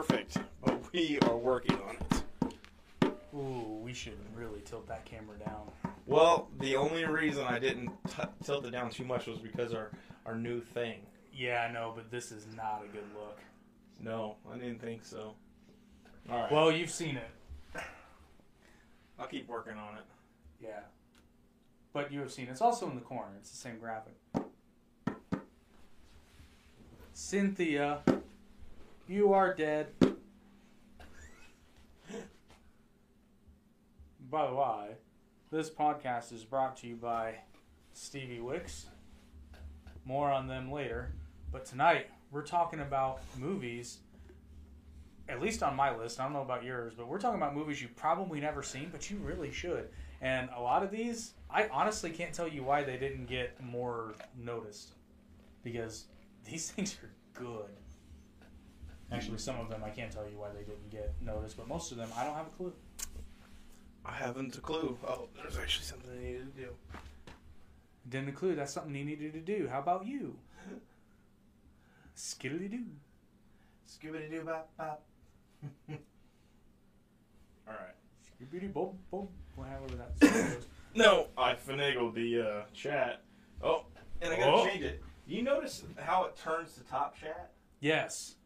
perfect, but we are working on it. Ooh, we should really tilt that camera down. Well, the only reason I didn't t- tilt it down too much was because our our new thing. Yeah, I know, but this is not a good look. No, I didn't think so. All right. Well, you've seen it. I'll keep working on it. Yeah. But you have seen it. It's also in the corner. It's the same graphic. Cynthia, you are dead. By the way, this podcast is brought to you by Stevie Wix. More on them later. But tonight, we're talking about movies, at least on my list. I don't know about yours, but we're talking about movies you've probably never seen, but you really should. And a lot of these, I honestly can't tell you why they didn't get more noticed. Because these things are good. Actually, some of them I can't tell you why they didn't get noticed, but most of them I don't have a clue. I haven't a clue. Oh, there's actually something I needed to do. Didn't a clue. That's something you needed to do. How about you? Skiddly doo. Scooby doo bop bop. All right. Skibbity bob bob. However that goes. No, I finagled the uh, chat. Oh, and I gotta Oh. change it. You notice how it turns to top chat? Yes.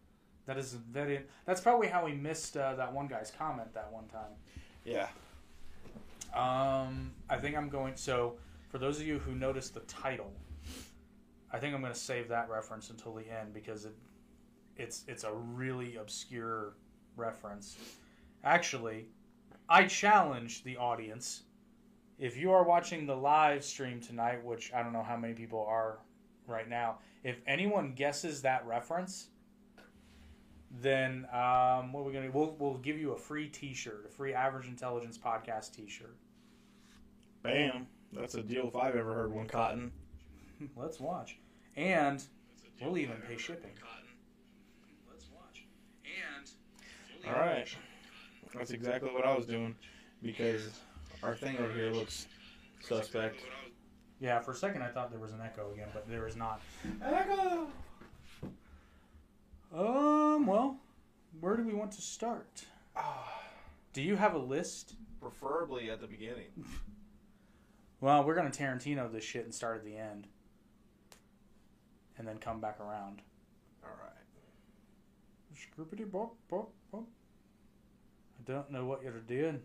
That is very. That's probably how we missed uh, that one guy's comment that one time. Yeah. Um, I think I'm going. So, for those of you who noticed the title, I think I'm going to save that reference until the end because it, it's it's a really obscure reference. Actually, I challenge the audience. If you are watching the live stream tonight, which I don't know how many people are right now, if anyone guesses that reference, then um, what are we gonna? We'll we'll give you a free T-shirt, a free Average Intelligence podcast T-shirt. Bam. That's a deal if I've ever heard one, Cotton. Let's watch. And we'll even pay shipping. Let's watch. And All right. That's exactly what I was doing because our thing over here looks suspect. Yeah, for a second I thought there was an echo again, but there is not. Echo. Um, well, where do we want to start? Do you have a list? Preferably at the beginning. Well, we're gonna Tarantino this shit and start at the end, and then come back around. All right. Scrippity bop bop bop. I don't know what you're doing.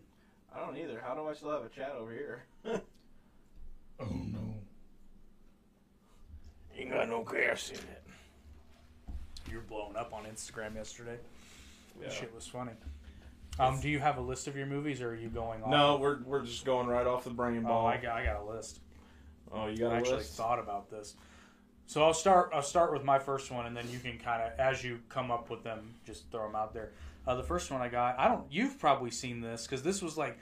I don't either. How do I still have a chat over here? Oh no. Ain't got no gas in it. You were blowing up on Instagram yesterday. Yeah. Shit was funny. Um, do you have a list of your movies, or are you going off? No, we're we're just going right off the brain Oh, ball. I got, I got a list. oh, you got I actually list? thought about this. So I'll start. I'll start with my first one, and then you can kind of, as you come up with them, just throw them out there. Uh, the first one I got, I don't. You've probably seen this because this was like,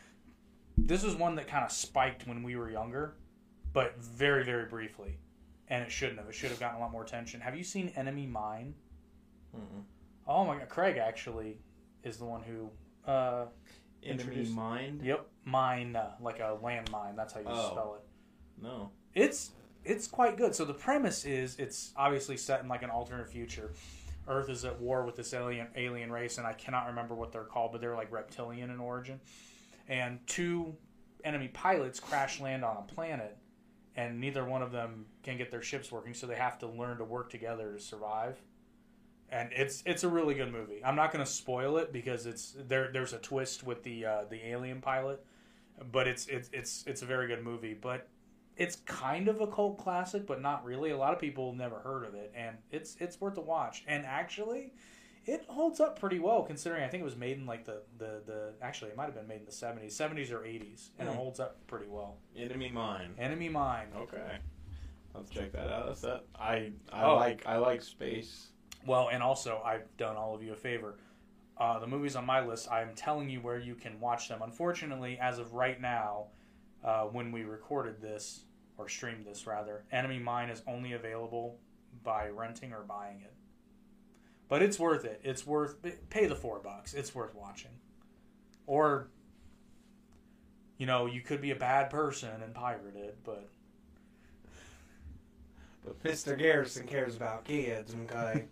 this was one that kind of spiked when we were younger, but very, very briefly, and it shouldn't have. It should have gotten a lot more attention. Have you seen Enemy Mine? Mm-mm. Oh my god, Craig actually is the one who. Uh, Enemy Introduce- mind? yep, mine uh, like a landmine. That's how you Oh. spell it. No. it's it's quite good. So the premise is it's obviously set in like an alternate future. Earth is at war with this alien alien race, and I cannot remember what they're called, but they're like reptilian in origin. And two enemy pilots crash land on a planet, and neither one of them can get their ships working, so they have to learn to work together to survive. And it's it's a really good movie. I'm not going to spoil it because it's there. There's a twist with the uh, the alien pilot, but it's it's it's it's a very good movie. But it's kind of a cult classic, but not really. A lot of people never heard of it, and it's it's worth a watch. And actually, it holds up pretty well considering I think it was made in like the the, the actually it might have been made in the seventies, seventies or eighties, and it Hmm. holds up pretty well. Enemy mind. Enemy Mine. Okay. I'll have check that out. That's that. I I Oh. like I like space. Well, and also I've done all of you a favor. Uh, the movies on my list, I'm telling you where you can watch them. Unfortunately, as of right now, uh, when we recorded this or streamed this rather, Enemy Mine is only available by renting or buying it. But it's worth it. It's worth pay the four bucks. It's worth watching. Or, you know, you could be a bad person and pirate it, but But Mr. Garrison cares about kids, okay?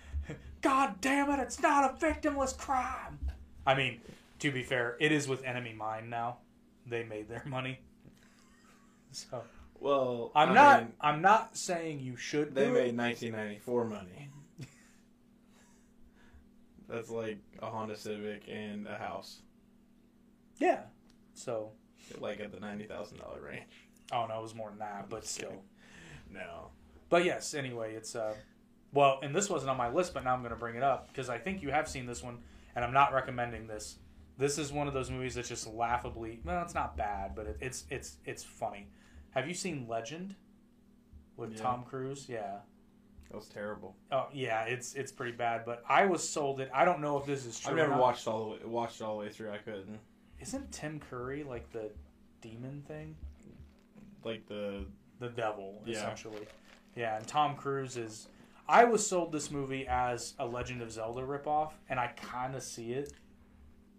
God damn it, it's not a victimless crime. I mean, to be fair, it is with Enemy Mine now. They made their money. So Well, I'm I not. mean, I'm not saying you should. they made it. 1994 money. That's like a Honda Civic and a house, Yeah. So, like at the ninety thousand dollar range. oh no, it was more than that, but still. No. But yes, anyway, it's uh, well, and this wasn't on my list, but now I'm going to bring it up because I think you have seen this one, and I'm not recommending this. This is one of those movies that's just laughably. Well, it's not bad, but it, it's it's it's funny. Have you seen Legend with Yeah. Tom Cruise? Yeah. That was terrible. Oh yeah, it's it's pretty bad. But I was sold it. I don't know if this is true. I've never watched all the way, watched all the way through. I couldn't. Isn't Tim Curry like the demon thing? Like the the devil Yeah. essentially. Yeah, and Tom Cruise is. I was sold this movie as a Legend of Zelda ripoff, and I kind of see it.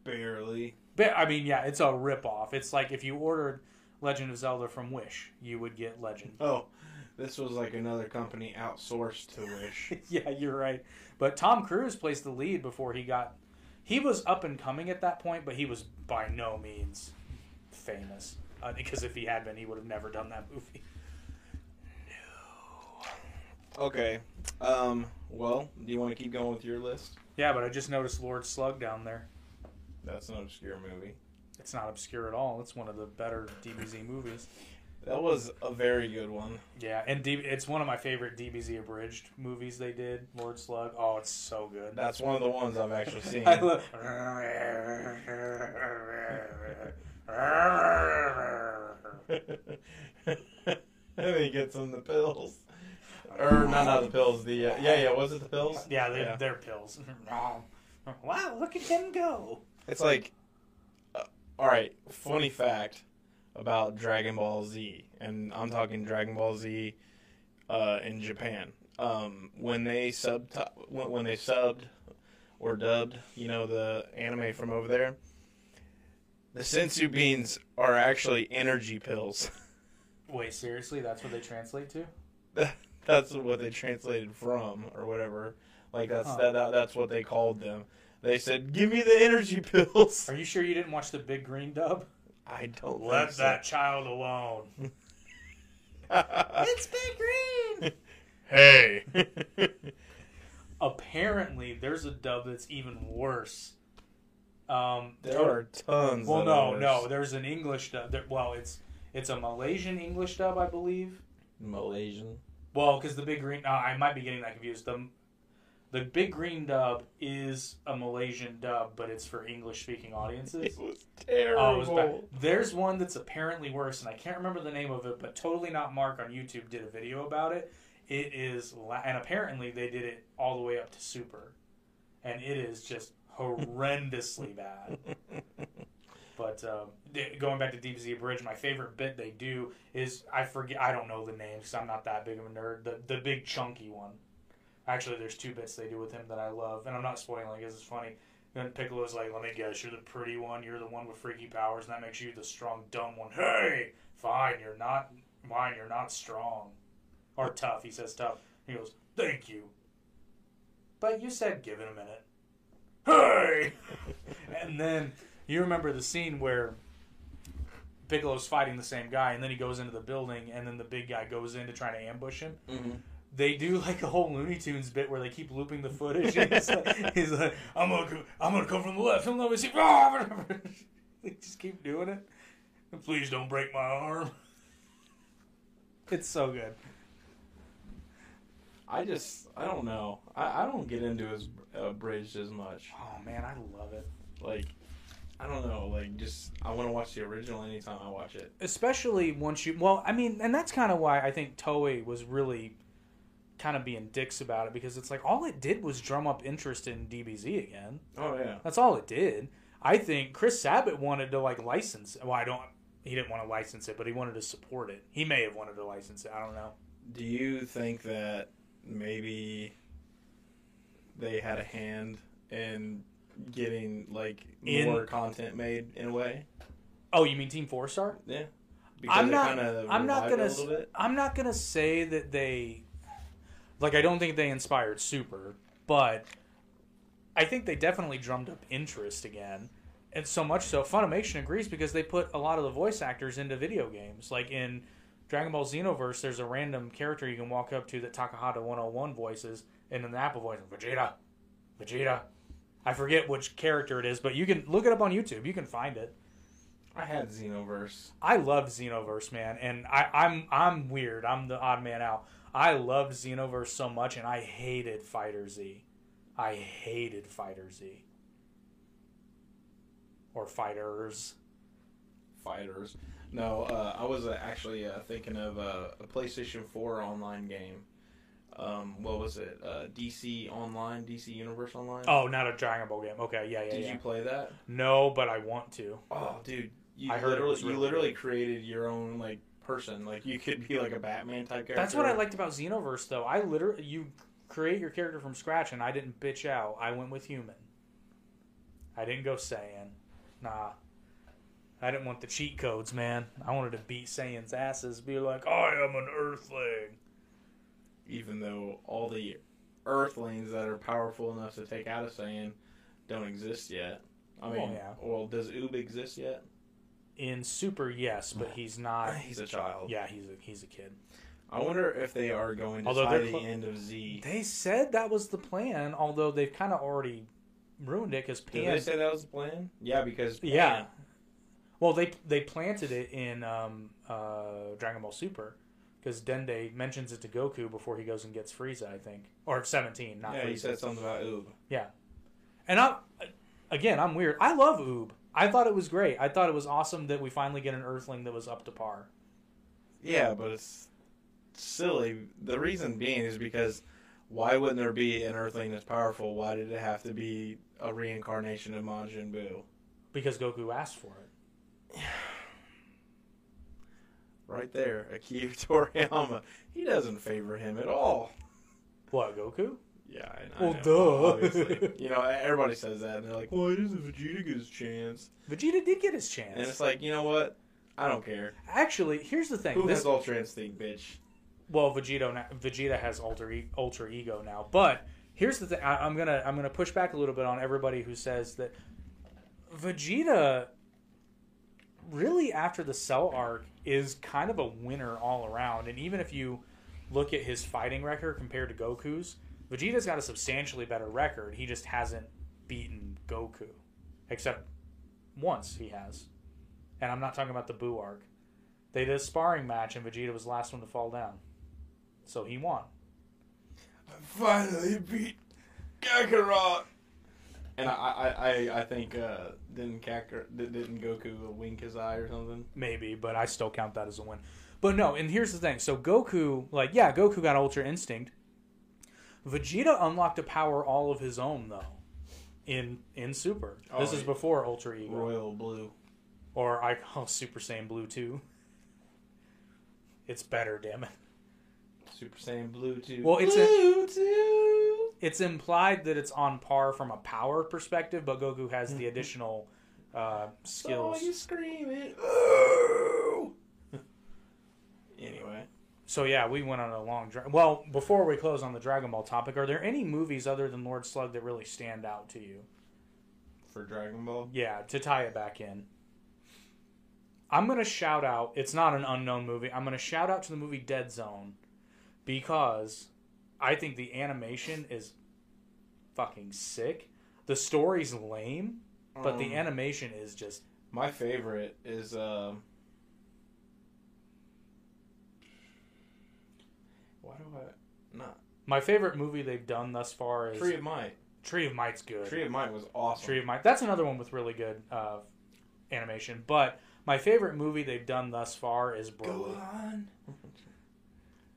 barely. But I mean, yeah, it's a ripoff. It's like if you ordered Legend of Zelda from Wish, you would get Legend. Oh, this was like another company outsourced to Wish. yeah, you're right. But Tom Cruise plays the lead before he got. He was up and coming at that point, but he was by no means famous. Uh, because if he had been, he would have never done that movie. Okay. Um. Well, do you want to keep going with your list? Yeah, but I just noticed Lord Slug down there. That's an obscure movie. It's not obscure at all. It's one of the better DBZ movies. That was a very good one. Yeah, and D- it's one of my favorite DBZ abridged movies they did. Lord Slug. Oh, it's so good. That's one of the ones I've actually seen. I love. and he gets him the pills. Or not, not the pills. The uh, yeah, yeah. Was it the pills? yeah, they're, Yeah. they're pills. wow, look at him go. It's like, uh, all right. Funny fact about Dragon Ball Z, and I'm talking Dragon Ball Z uh, in Japan. Um, when they sub when, when they subbed or dubbed, you know, the anime from over there, the senzu beans are actually energy pills. Wait, seriously? That's what they translate to? that's what they translated from or whatever. Like that's Huh. that, that that's what they called them. They said, "Give me the energy pills." Are you sure you didn't watch the Big Green dub? I don't Let think so. that child alone. it's Big Green. hey. Apparently, there's a dub that's even worse. Um, there are tons. Well, that no, are worse. no. There's an English dub. There, well, it's it's a Malaysian English dub, I believe. Malaysian. Well, because the Big Green, uh, I might be getting that confused. The the Big Green dub is a Malaysian dub, but it's for English speaking audiences. It was terrible. Oh, it was bad. There's one that's apparently worse, and I can't remember the name of it, but totally not Mark on YouTube did a video about it. It is, and apparently they did it all the way up to super, and it is just horrendously bad. But um, going back to DBZ Bridge, my favorite bit they do is I forget I don't know the names because I'm not that big of a nerd. The the big chunky one. Actually, there's two bits they do with him that I love, and I'm not spoiling because it's funny. Then Piccolo's like, "Let me guess, you're the pretty one. You're the one with freaky powers, and that makes you the strong, dumb one." Hey, fine, you're not mine. You're not strong or tough. He says tough. He goes, "Thank you." But you said, "Give it a minute." Hey, and then you remember the scene where Piccolo's fighting the same guy, and then he goes into the building, and then the big guy goes in to try to ambush him. hmm They do like a whole Looney Tunes bit where they keep looping the footage. And he's, like, he's like, "I'm gonna, go, I'm gonna come from the left, let me see." they just keep doing it. And please don't break my arm. It's so good. I just, I don't know. I, I don't get into his uh, bridge as much. Oh man, I love it. Like, I don't know. Like, just I want to watch the original anytime I watch it. especially once you well i mean and that's kind of why i think toei was really kind of being dicks about it because it's like all it did was drum up interest in dbz again Oh yeah. that's all it did i think chris sabat wanted to like license well i don't he didn't want to license it but he wanted to support it he may have wanted to license it i don't know Do you think that maybe they had a hand in getting like In- more content made in a way? oh you mean team four star Yeah. I'm not- I'm not gonna it s- a little bit. i'm not gonna say that they like i don't think they inspired super but I think they definitely drummed up interest again, and so much so Funimation agrees because they put a lot of the voice actors into video games. Like in Dragon Ball Xenoverse, there's a random character you can walk up to that Takahata 101 voices, and in the Apple voice, Vegeta, Vegeta. I forget which character it is, but you can look it up on YouTube. You can find it. I had Xenoverse. I love Xenoverse, man, and I, I'm I'm weird. I'm the odd man out. I loved Xenoverse so much, and I hated Fighter Z. I hated Fighter Z. Or Fighters. Fighters. No, uh, I was uh, actually uh, thinking of uh, a PlayStation 4 online game. Um, what was it? Uh, DC Online, DC Universe Online. Oh, not a Dragon Ball game. Okay, yeah, yeah, Did yeah. you play that? No, but I want to. Oh, dude, you I heard you literally good. created your own like person. Like you could be like a Batman type character. That's what I liked about Xenoverse, though. I literally you create your character from scratch, and I didn't bitch out. I went with human. I didn't go Saiyan. Nah. I didn't want the cheat codes, man. I wanted to beat Saiyan's asses, be like, I am an Earthling. Even though all the Earthlings that are powerful enough to take out a Saiyan don't exist yet. I Well, mean, yeah. well, does Oob exist yet? In Super, yes, but he's not. He's a child. Yeah, he's a he's a kid. I wonder if they are going to Although tie the end of Z. They said that was the plan, although they've kind of already ruined it because Did Pan. they say that was the plan? Yeah, because Yeah. Well, they they planted it in um, uh, Dragon Ball Super because Dende mentions it to Goku before he goes and gets Frieza, I think, or seventeen, not yeah, Frieza. he said something about Oob. Yeah, and I'm again, I'm weird. I love Oob. I thought it was great. I thought it was awesome that we finally get an Earthling that was up to par. Yeah, but it's silly. The reason being is because why wouldn't there be an Earthling that's powerful? Why did it have to be a reincarnation of Majin Buu? Because Goku asked for it. Right there, Akira Toriyama. He doesn't favor him at all. What Goku? Yeah, I, I Well, know, duh. You know, everybody says that, and they're like, "Why doesn't Vegeta get his chance?" Vegeta did get his chance, And it's like, you know what? I don't care. Actually, here's the thing. Who This has Ultra Instinct, bitch? well, Vegeta Vegeta has alter e- ultra ego now. But here's the thing: I, I'm gonna I'm gonna push back a little bit on everybody who says that Vegeta really after the Cell arc is kind of a winner all around. And even if you look at his fighting record compared to Goku's, Vegeta's got a substantially better record. He just hasn't beaten Goku, except once he has. And I'm not talking about the Buu arc. They did a sparring match, and Vegeta was the last one to fall down. So he won. I finally beat Kakarot. And I, I, I, I think uh, didn't Kakar, didn't Goku wink his eye or something? Maybe, but I still count that as a win. But no, and here's the thing. So Goku, like, yeah, Goku got Ultra Instinct. Vegeta unlocked a power all of his own, though, in in Super. this Oh, is before Ultra Ego. Royal Blue. Or I call Super Saiyan Blue 2. It's better, damn it. Super Saiyan Blue 2. Well, it's a- Blue 2. It's implied that it's on par from a power perspective, but Goku has the additional uh, skills. Saw you screaming. Anyway. So yeah, we went on a long. Dra- well, before we close on the Dragon Ball topic, are there any movies other than Lord Slug that really stand out to you? For Dragon Ball? Yeah, to tie it back in. I'm gonna shout out. It's not an unknown movie. I'm gonna shout out to the movie Dead Zone because I think the animation is fucking sick. The story's lame, but the Um, animation is just My favorite is. Um, why do I. Not. my favorite movie they've done thus far is Tree of Might. Tree of Might's good. Tree of Might was awesome. Tree of Might. That's another one with really good uh, animation. But my favorite movie they've done thus far is Go on.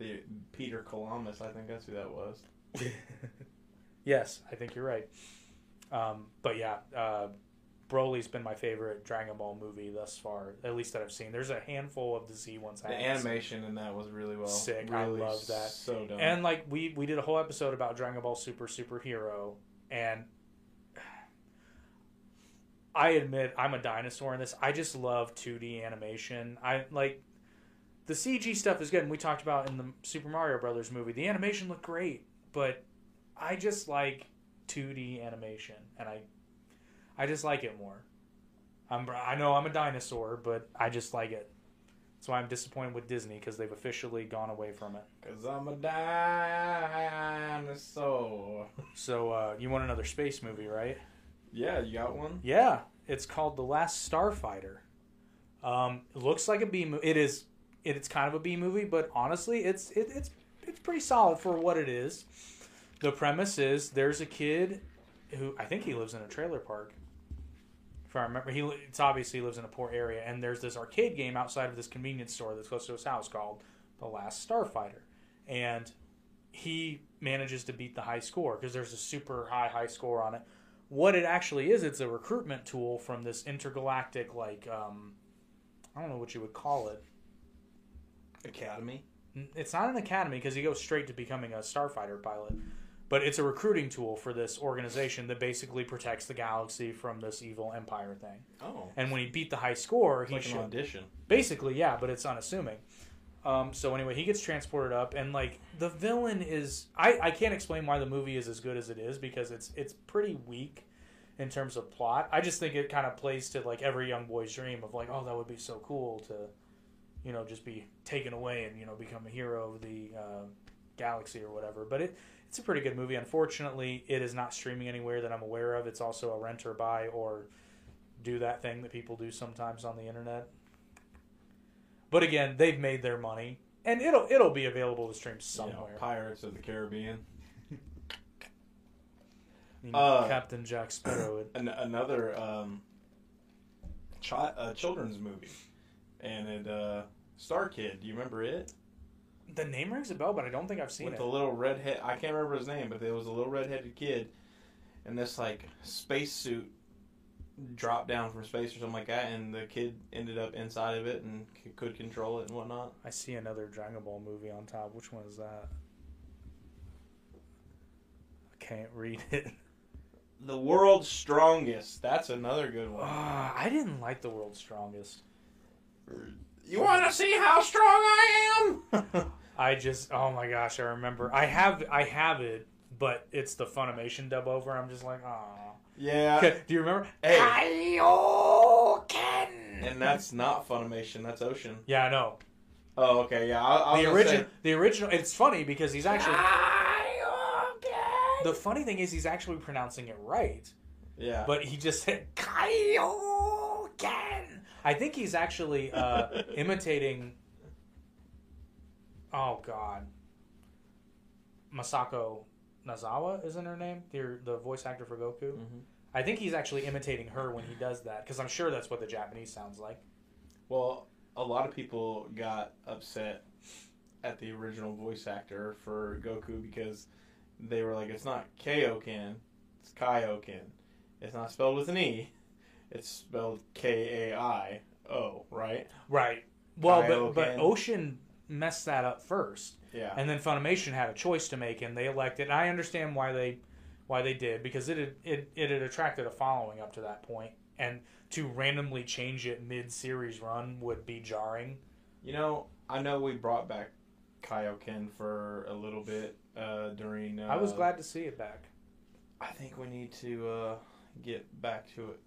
The Peter Columbus, I think that's who that was. yes, I think you're right. Um, but yeah, uh, Broly's been my favorite Dragon Ball movie thus far, at least that I've seen. There's a handful of the Z ones. I The animation in that was really well. Sick. I Really love that. So done. And like we we did a whole episode about Dragon Ball Super Superhero, and I admit I'm a dinosaur in this. I just love 2D animation. I like the CG stuff is good, and we talked about in the Super Mario Brothers movie. The animation looked great, but I just like 2D animation, and I, I just like it more. I'm I know I'm a dinosaur, but I just like it. That's why I'm disappointed with Disney because they've officially gone away from it. Cause I'm a dinosaur. So uh, you want another space movie, right? Yeah, you got one? Yeah, it's called The Last Starfighter. Um, it looks like a B movie. It is. It, it's kind of a B movie, but honestly, it's it, it's it's pretty solid for what it is. The premise is there's a kid who I think he lives in a trailer park. If I remember, he it's obviously lives in a poor area, and there's this arcade game outside of this convenience store that's close to his house called The Last Starfighter, and he manages to beat the high score because there's a super high high score on it. What it actually is, it's a recruitment tool from this intergalactic like um, I don't know what you would call it. Academy. It's not an academy because he goes straight to becoming a starfighter pilot, but it's a recruiting tool for this organization that basically protects the galaxy from this evil empire thing. Oh. And when he beat the high score, he Like should audition. basically yeah, but it's unassuming. Um, so anyway, he gets transported up, and like the villain is I I can't explain why the movie is as good as it is because it's it's pretty weak in terms of plot. I just think it kind of plays to like every young boy's dream of like oh that would be so cool to you know just be taken away and you know become a hero of the uh, galaxy or whatever. But it it's a pretty good movie. Unfortunately, it is not streaming anywhere that I'm aware of. It's also a rent or buy or do that thing that people do sometimes on the internet. But again, they've made their money, and it'll it'll be available to stream You know, somewhere. Pirates of the Caribbean. You know, Uh, Captain Jack Sparrow. An- another um, chi- a children's movie, and it uh, Star Kid. Do you remember it? the name rings a bell, but I don't think I've seen With it. the little redhead. I can't remember his name, but there was a little redheaded kid, and this like spacesuit dropped down from space or something like that, and the kid ended up inside of it and c- could control it and whatnot. I see another Dragon Ball movie on top. Which one is that? I can't read it. The world's strongest. That's another good one. Ah, I didn't like the World's Strongest. You want to see how strong I am? I just, oh my gosh, I remember. I have, I have it, but it's the Funimation dub over. I'm just like, oh. yeah. Do you remember? Hey. Kaioken. And that's not Funimation. That's Ocean. Yeah, I know. Oh, okay. Yeah. I, I the original, say- the original. It's funny because he's actually. Kaioken. The funny thing is, he's actually pronouncing it right, Yeah. but he just said Kaioken. I think he's actually uh, imitating. Oh God. Masako Nozawa isn't her name? The the voice actor for Goku. Mhm. I think he's actually imitating her when he does that because I'm sure that's what the Japanese sounds like. Well, a lot of people got upset at the original voice actor for Goku because they were like, it's not Kaioken, it's Kaioken. It's not spelled with an E. It's spelled K A I O, right? Right. Well, but, but Ocean messed that up first. Yeah. and then Funimation had a choice to make, and they elected. And I understand why they why they did because it had, it it had attracted a following up to that point, and to randomly change it mid series run would be jarring. You know, I know we brought back Kaioken for a little bit uh, during. Uh, I was glad to see it back. I think we need to uh, get back to it,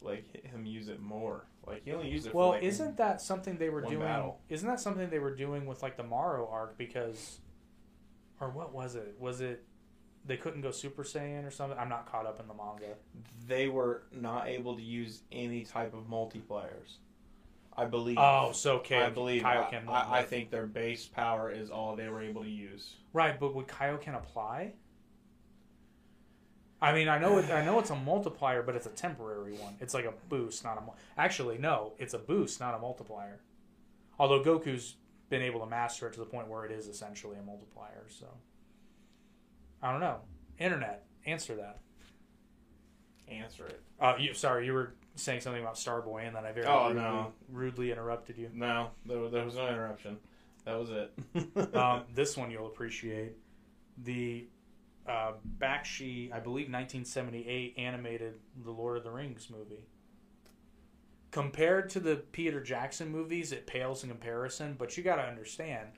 like him use it more. Like he only used it. Well, for, like, isn't that something they were doing? battle. Isn't that something they were doing with like the Moro arc? Because, or what was it? Was it they couldn't go Super Saiyan or something? I'm not caught up in the manga. they were not able to use any type of multipliers. I believe. Oh, so okay. I believe. I, Kaioken. went I, I think their base power is all they were able to use. Right, but would Kaioken apply? I mean, I know it, I know it's a multiplier, but it's a temporary one. It's like a boost, not a. Actually, no, it's a boost, not a multiplier. Although Goku's been able to master it to the point where it is essentially a multiplier. So, I don't know. Internet, answer that. Answer it. Uh, you sorry, you were saying something about Starboy, and then I very Oh, rudely, no. rudely interrupted you. No, there, was- there was no interruption. That was it. um, this one you'll appreciate. The uh, Bakshi, I believe 1978, animated The Lord of the Rings movie. Compared to the Peter Jackson movies, it pales in comparison, but you got to understand.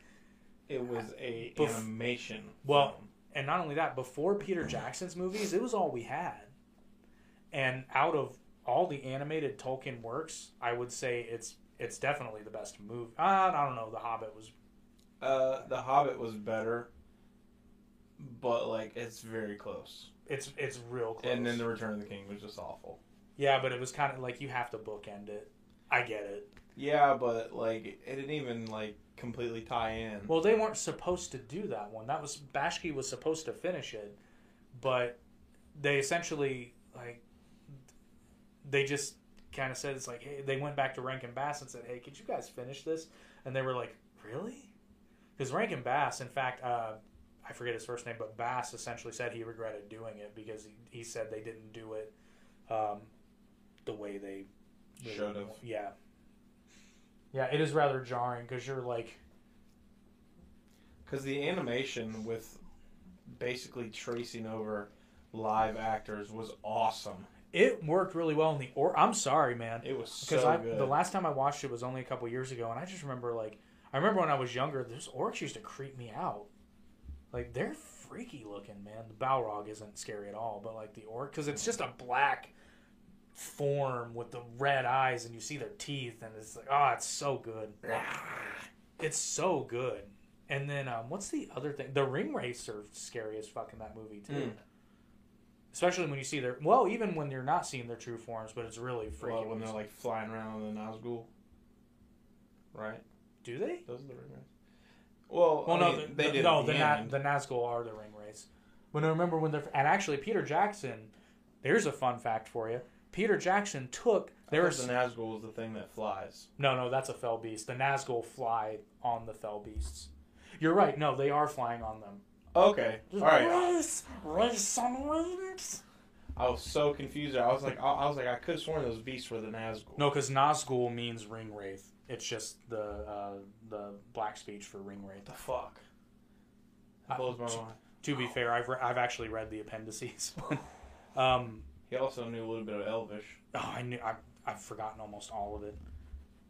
it was a Bef- animation. Well, film. and not only that, before Peter Jackson's movies, it was all we had. And out of all the animated Tolkien works, I would say it's it's definitely the best movie. Uh, I don't know. The Hobbit was Uh, The Hobbit was better, but like it's very close. it's it's real close. And then The Return of the King was just awful. yeah, but it was kind of like you have to bookend it. I get it. Yeah, but like it didn't even like completely tie in. Well, they weren't supposed to do that one. That was Bashki was supposed to finish it, but they essentially like they just kind of said it's like hey, they went back to Rankin Bass and said, "Hey, could you guys finish this?" And they were like, "Really?" Because Rankin Bass, in fact, uh, I forget his first name, but Bass essentially said he regretted doing it because he, he said they didn't do it um, the way they they- Should have. Yeah. Yeah, it is rather jarring because you're like, Because the animation with basically tracing over live actors was awesome. it worked really well in the or. I'm sorry, man, It was because so I good. the last time I watched it was only a couple years ago, and I just remember like I remember when I was younger, those orcs used to creep me out. Like they're freaky looking, man. The Balrog isn't scary at all, but like the orc, because it's just a black form with the red eyes, and you see their teeth, and it's like, oh, it's so good. It's so good. And then um, what's the other thing? The ring wraiths are scary as fuck in that movie too. Mm. Especially when you see their well, even when you're not seeing their true forms, but it's really freaky. Well, when they're like flying around in the Nazgul, right? do they? Those are the ring wraiths. Well, Well, I no, mean, the, they did. no, the, the Na- the Nazgul are the ring wraiths. When I remember when they're and actually Peter Jackson. There's a fun fact for you. Peter Jackson took there was the Nazgul was the thing that flies. no no that's a fell beast. The Nazgul fly on the fell beasts. You're right. No, they are flying on them. Okay, all right. Race, race on wings. I was so confused. I was like, I, I was like, I could have sworn those beasts were the Nazgul. No, because Nazgul means ring wraith. It's just the uh, the black speech for ring wraith. The fuck? Uh, That blows my mind. To be fair, I've re- I've actually read the appendices. um, He also knew a little bit of Elvish. oh, I knew I, I've forgotten almost all of it.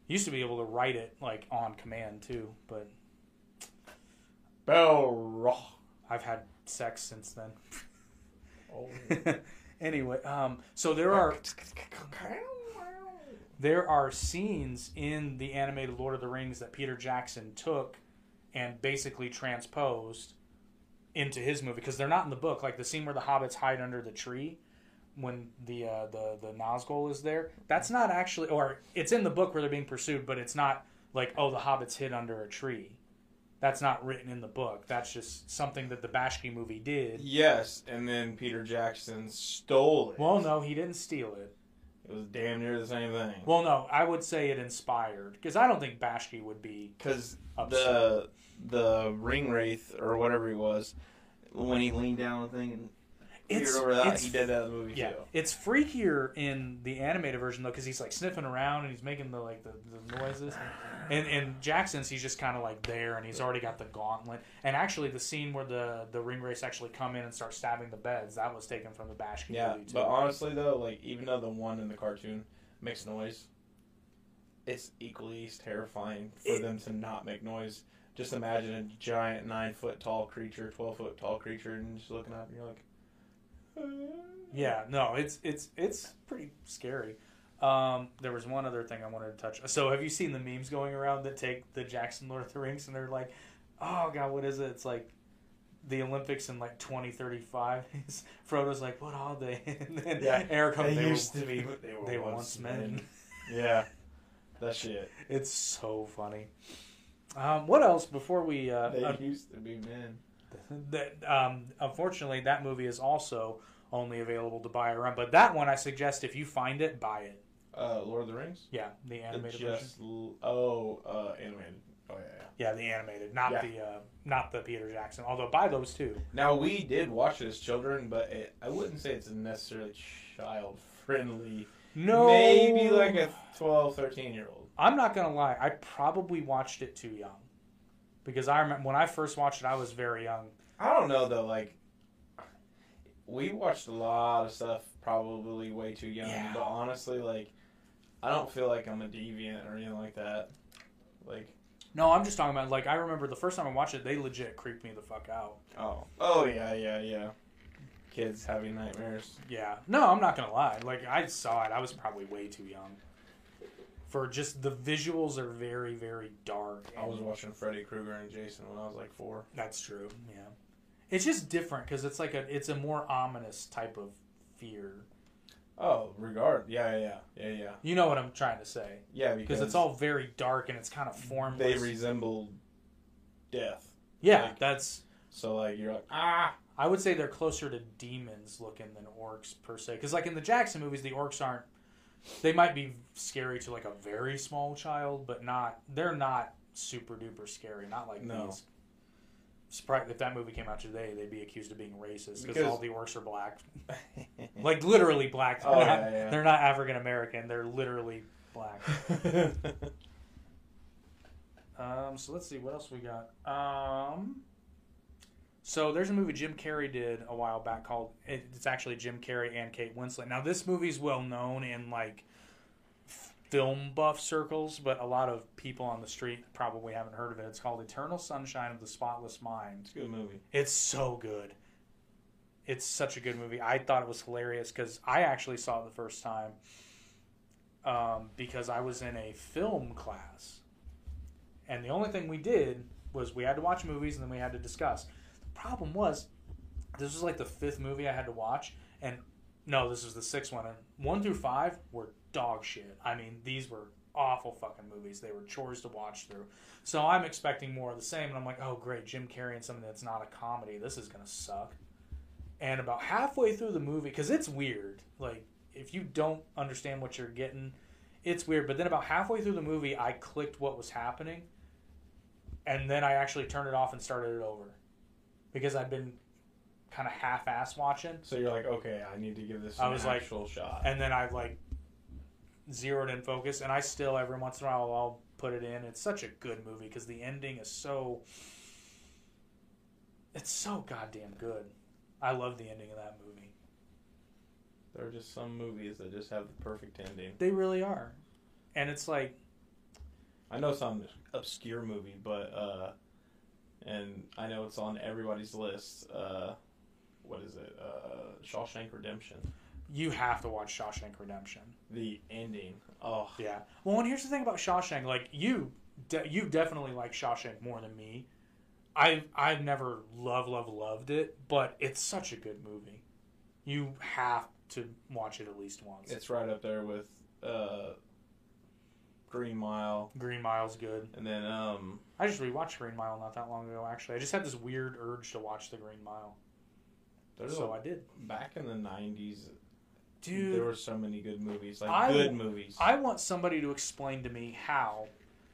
Used to be able to write it like on command too, but Belroth. I've had sex since then. Oh. anyway, um, so there are there are scenes in the animated Lord of the Rings that Peter Jackson took and basically transposed into his movie because they're not in the book. Like the scene where the hobbits hide under the tree when the uh, the the Nazgul is there. That's not actually, or it's in the book where they're being pursued, but it's not like oh the hobbits hid under a tree. That's not written in the book. That's just something that the Bashki movie did. Yes, and then Peter Jackson stole it. Well, no, he didn't steal it. It was damn near the same thing. Well, no, I would say it inspired because I don't think Bashki would be Because the the ring wraith or whatever he was, when he leaned down the thing and It's- that, it's- he did that in the movie Yeah, too. it's freakier in the animated version though because he's like sniffing around and he's making the like the, the noises, and and Jackson's he's just kind of like there and he's already got the gauntlet. And actually, the scene where the the ring wraiths actually come in and start stabbing the beds that was taken from the Bashki Yeah, movie too. but honestly though, like even though the one in the cartoon makes noise, it's equally terrifying for It- them to not make noise. Just imagine a giant nine foot tall creature, twelve foot tall creature, and just looking up, and you're like, Yeah, no, it's it's it's pretty scary. Um, there was one other thing I wanted to touch. So, have you seen the memes going around that take the Jackson Lord of the Rings and they're like, "Oh God, what is it?" It's like the Olympics in like 2035. Frodo's like, "What are they?" And then Yeah, Eric comes. they They, used were, to be, but they were they once once men. men. Yeah, that shit. It's so funny. Um, what else before we? Uh, They uh, used to be men. That um, unfortunately that movie is also only available to buy around. But that one, I suggest if you find it, buy it. Uh, Lord of the Rings. Yeah, the animated version. just l- oh, uh, animated. Oh yeah, yeah. Yeah, the animated, not Yeah. the uh, not the Peter Jackson. Although buy those too. Now we did watch it as children, but it, I wouldn't say it's necessarily child friendly. No, Maybe like a 12, 13 year old. I'm not gonna lie. I probably watched it too young, because I remember when I first watched it, I was very young. I don't know though. Like we watched a lot of stuff probably way too young, Yeah. but honestly, like I don't feel like I'm a deviant or anything like that. Like No, I'm just talking about like I remember the first time I watched it, they legit creeped me the fuck out. Oh. Oh yeah, yeah, yeah. Kids having nightmares. Yeah. No, I'm not gonna lie. Like I saw it, I was probably way too young. For just the visuals are very, very dark. I was watching Freddy Krueger and Jason when I was like four. That's true. Yeah. It's just different because it's like a it's a more ominous type of fear. Oh, regard. Yeah, yeah, yeah, yeah, yeah. You know what I'm trying to say? Yeah, Because because it's all very dark and it's kind of formless. they resemble death. yeah, like- that's. So like you're like ah. I would say they're closer to demons looking than orcs per se. Because like in the Jackson movies, the orcs aren't. They might be scary to like a very small child, but not. They're not super duper scary. Not like No. these. Surprised if that movie came out today, they'd be accused of being racist because Because- all the orcs are black, like literally black. They're Oh, not, yeah, yeah. They're not African American. They're literally black. Um, so let's see what else we got. Um, so there's a movie Jim Carrey did a while back called it's actually Jim Carrey and Kate Winslet. Now this movie's well known in like film buff circles, but a lot of people on the street probably haven't heard of it. It's called Eternal Sunshine of the Spotless Mind. it's a good movie. It's so good. It's such a good movie. I thought it was hilarious because I actually saw it the first time um, because I was in a film class. And the only thing we did was we had to watch movies and then we had to discuss. Problem was, this was like the fifth movie I had to watch. And no, this was the sixth one. And one through five were dog shit. I mean, these were awful fucking movies. They were chores to watch through. So I'm expecting more of the same, and I'm like, oh great, Jim Carrey and something that's not a comedy. This is gonna suck. And about halfway through the movie, because it's weird. Like if you don't understand what you're getting, it's weird. But then about halfway through the movie, I clicked what was happening, and then I actually turned it off and started it over, because I've been kind of half-ass watching. So you're like, okay, I need to give this I an was like- actual shot. and then I like zeroed in focus, and I still every once in a while I'll put it in. It's such a good movie because the ending is so. It's so goddamn good. I love the ending of that movie. There are just some movies that just have the perfect ending. They really are, and it's like I know some obscure movie, but uh, and I know it's on everybody's list. Uh, what is it? Uh, Shawshank Redemption. you have to watch Shawshank Redemption. The ending. Oh, Yeah. Well, and here's the thing about Shawshank. Like you, de- you definitely like Shawshank more than me. I I've never love love loved it, but it's such a good movie. You have to watch it at least once. it's right up there with uh, Green Mile, Green Mile's good. and then um, I just rewatched Green Mile not that long ago. Actually, I just had this weird urge to watch the Green Mile, so a, I did. back in the '90s. Dude, there were so many good movies, like I- good movies. I want somebody to explain to me how.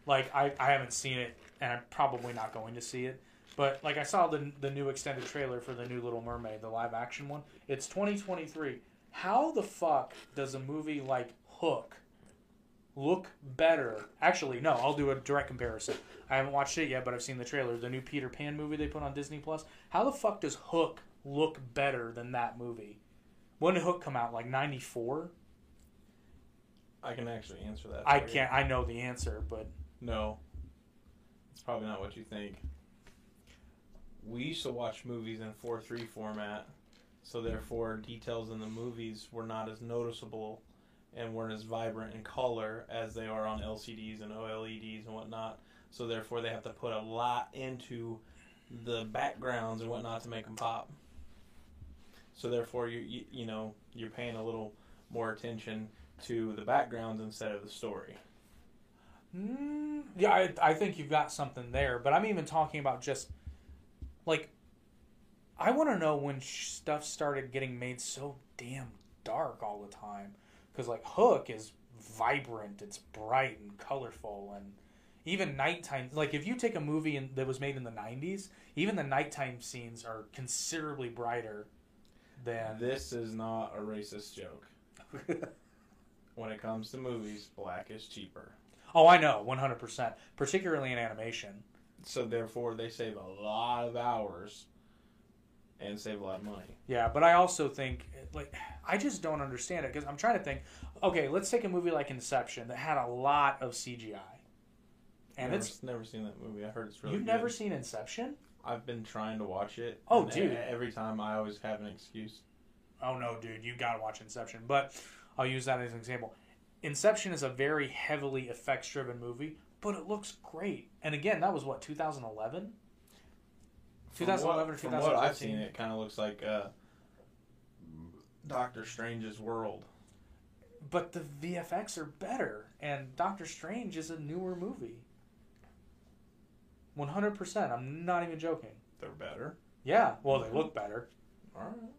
Like I, I haven't seen it, and I'm probably not going to see it. But like I saw the the new extended trailer for the new Little Mermaid, the live action one. It's 2023. How the fuck does a movie like Hook look better? Actually, no. I'll do a direct comparison. I haven't watched it yet, but I've seen the trailer. The new Peter Pan movie they put on Disney Plus. How the fuck does Hook look better than that movie? When did Hook come out? Like '94. I can actually answer that. I can't. I know the answer, but No. It's probably not what you think. We used to watch movies in 4 3 format, so therefore details in the movies were not as noticeable and weren't as vibrant in color as they are on LCDs and OLEDs and whatnot. So therefore they have to put a lot into the backgrounds and whatnot to make them pop. So therefore you, you you know you're paying a little more attention to the backgrounds instead of the story. Mm, yeah, I, I think you've got something there, but I'm even talking about just like I want to know when stuff started getting made so damn dark all the time because like Hook is vibrant, it's bright and colorful, and even nighttime. Like if you take a movie in, that was made in the '90s, even the nighttime scenes are considerably brighter than. This is not a racist joke. When it comes to movies, black is cheaper. oh, I know, 100, percent particularly in animation. So therefore, they save a lot of hours and save a lot of money. Yeah, but I also think like I just don't understand it because I'm trying to think. Okay, let's take a movie like Inception that had a lot of CGI. and never, it's never seen that movie. I heard it's really. you've good. never seen Inception. I've been trying to watch it. Oh, dude. Every time I always have an excuse. Oh no, dude, you gotta watch Inception. But I'll use that as an example. Inception is a very heavily effects driven movie, but it looks great. And again, that was what 2011. From 2011 or what, from what I've seen, it kind of looks like uh, Doctor Strange's world. But the VFX are better, and Doctor Strange is a newer movie. 100%. I'm not even joking. They're better. Yeah, well, they look better. All right.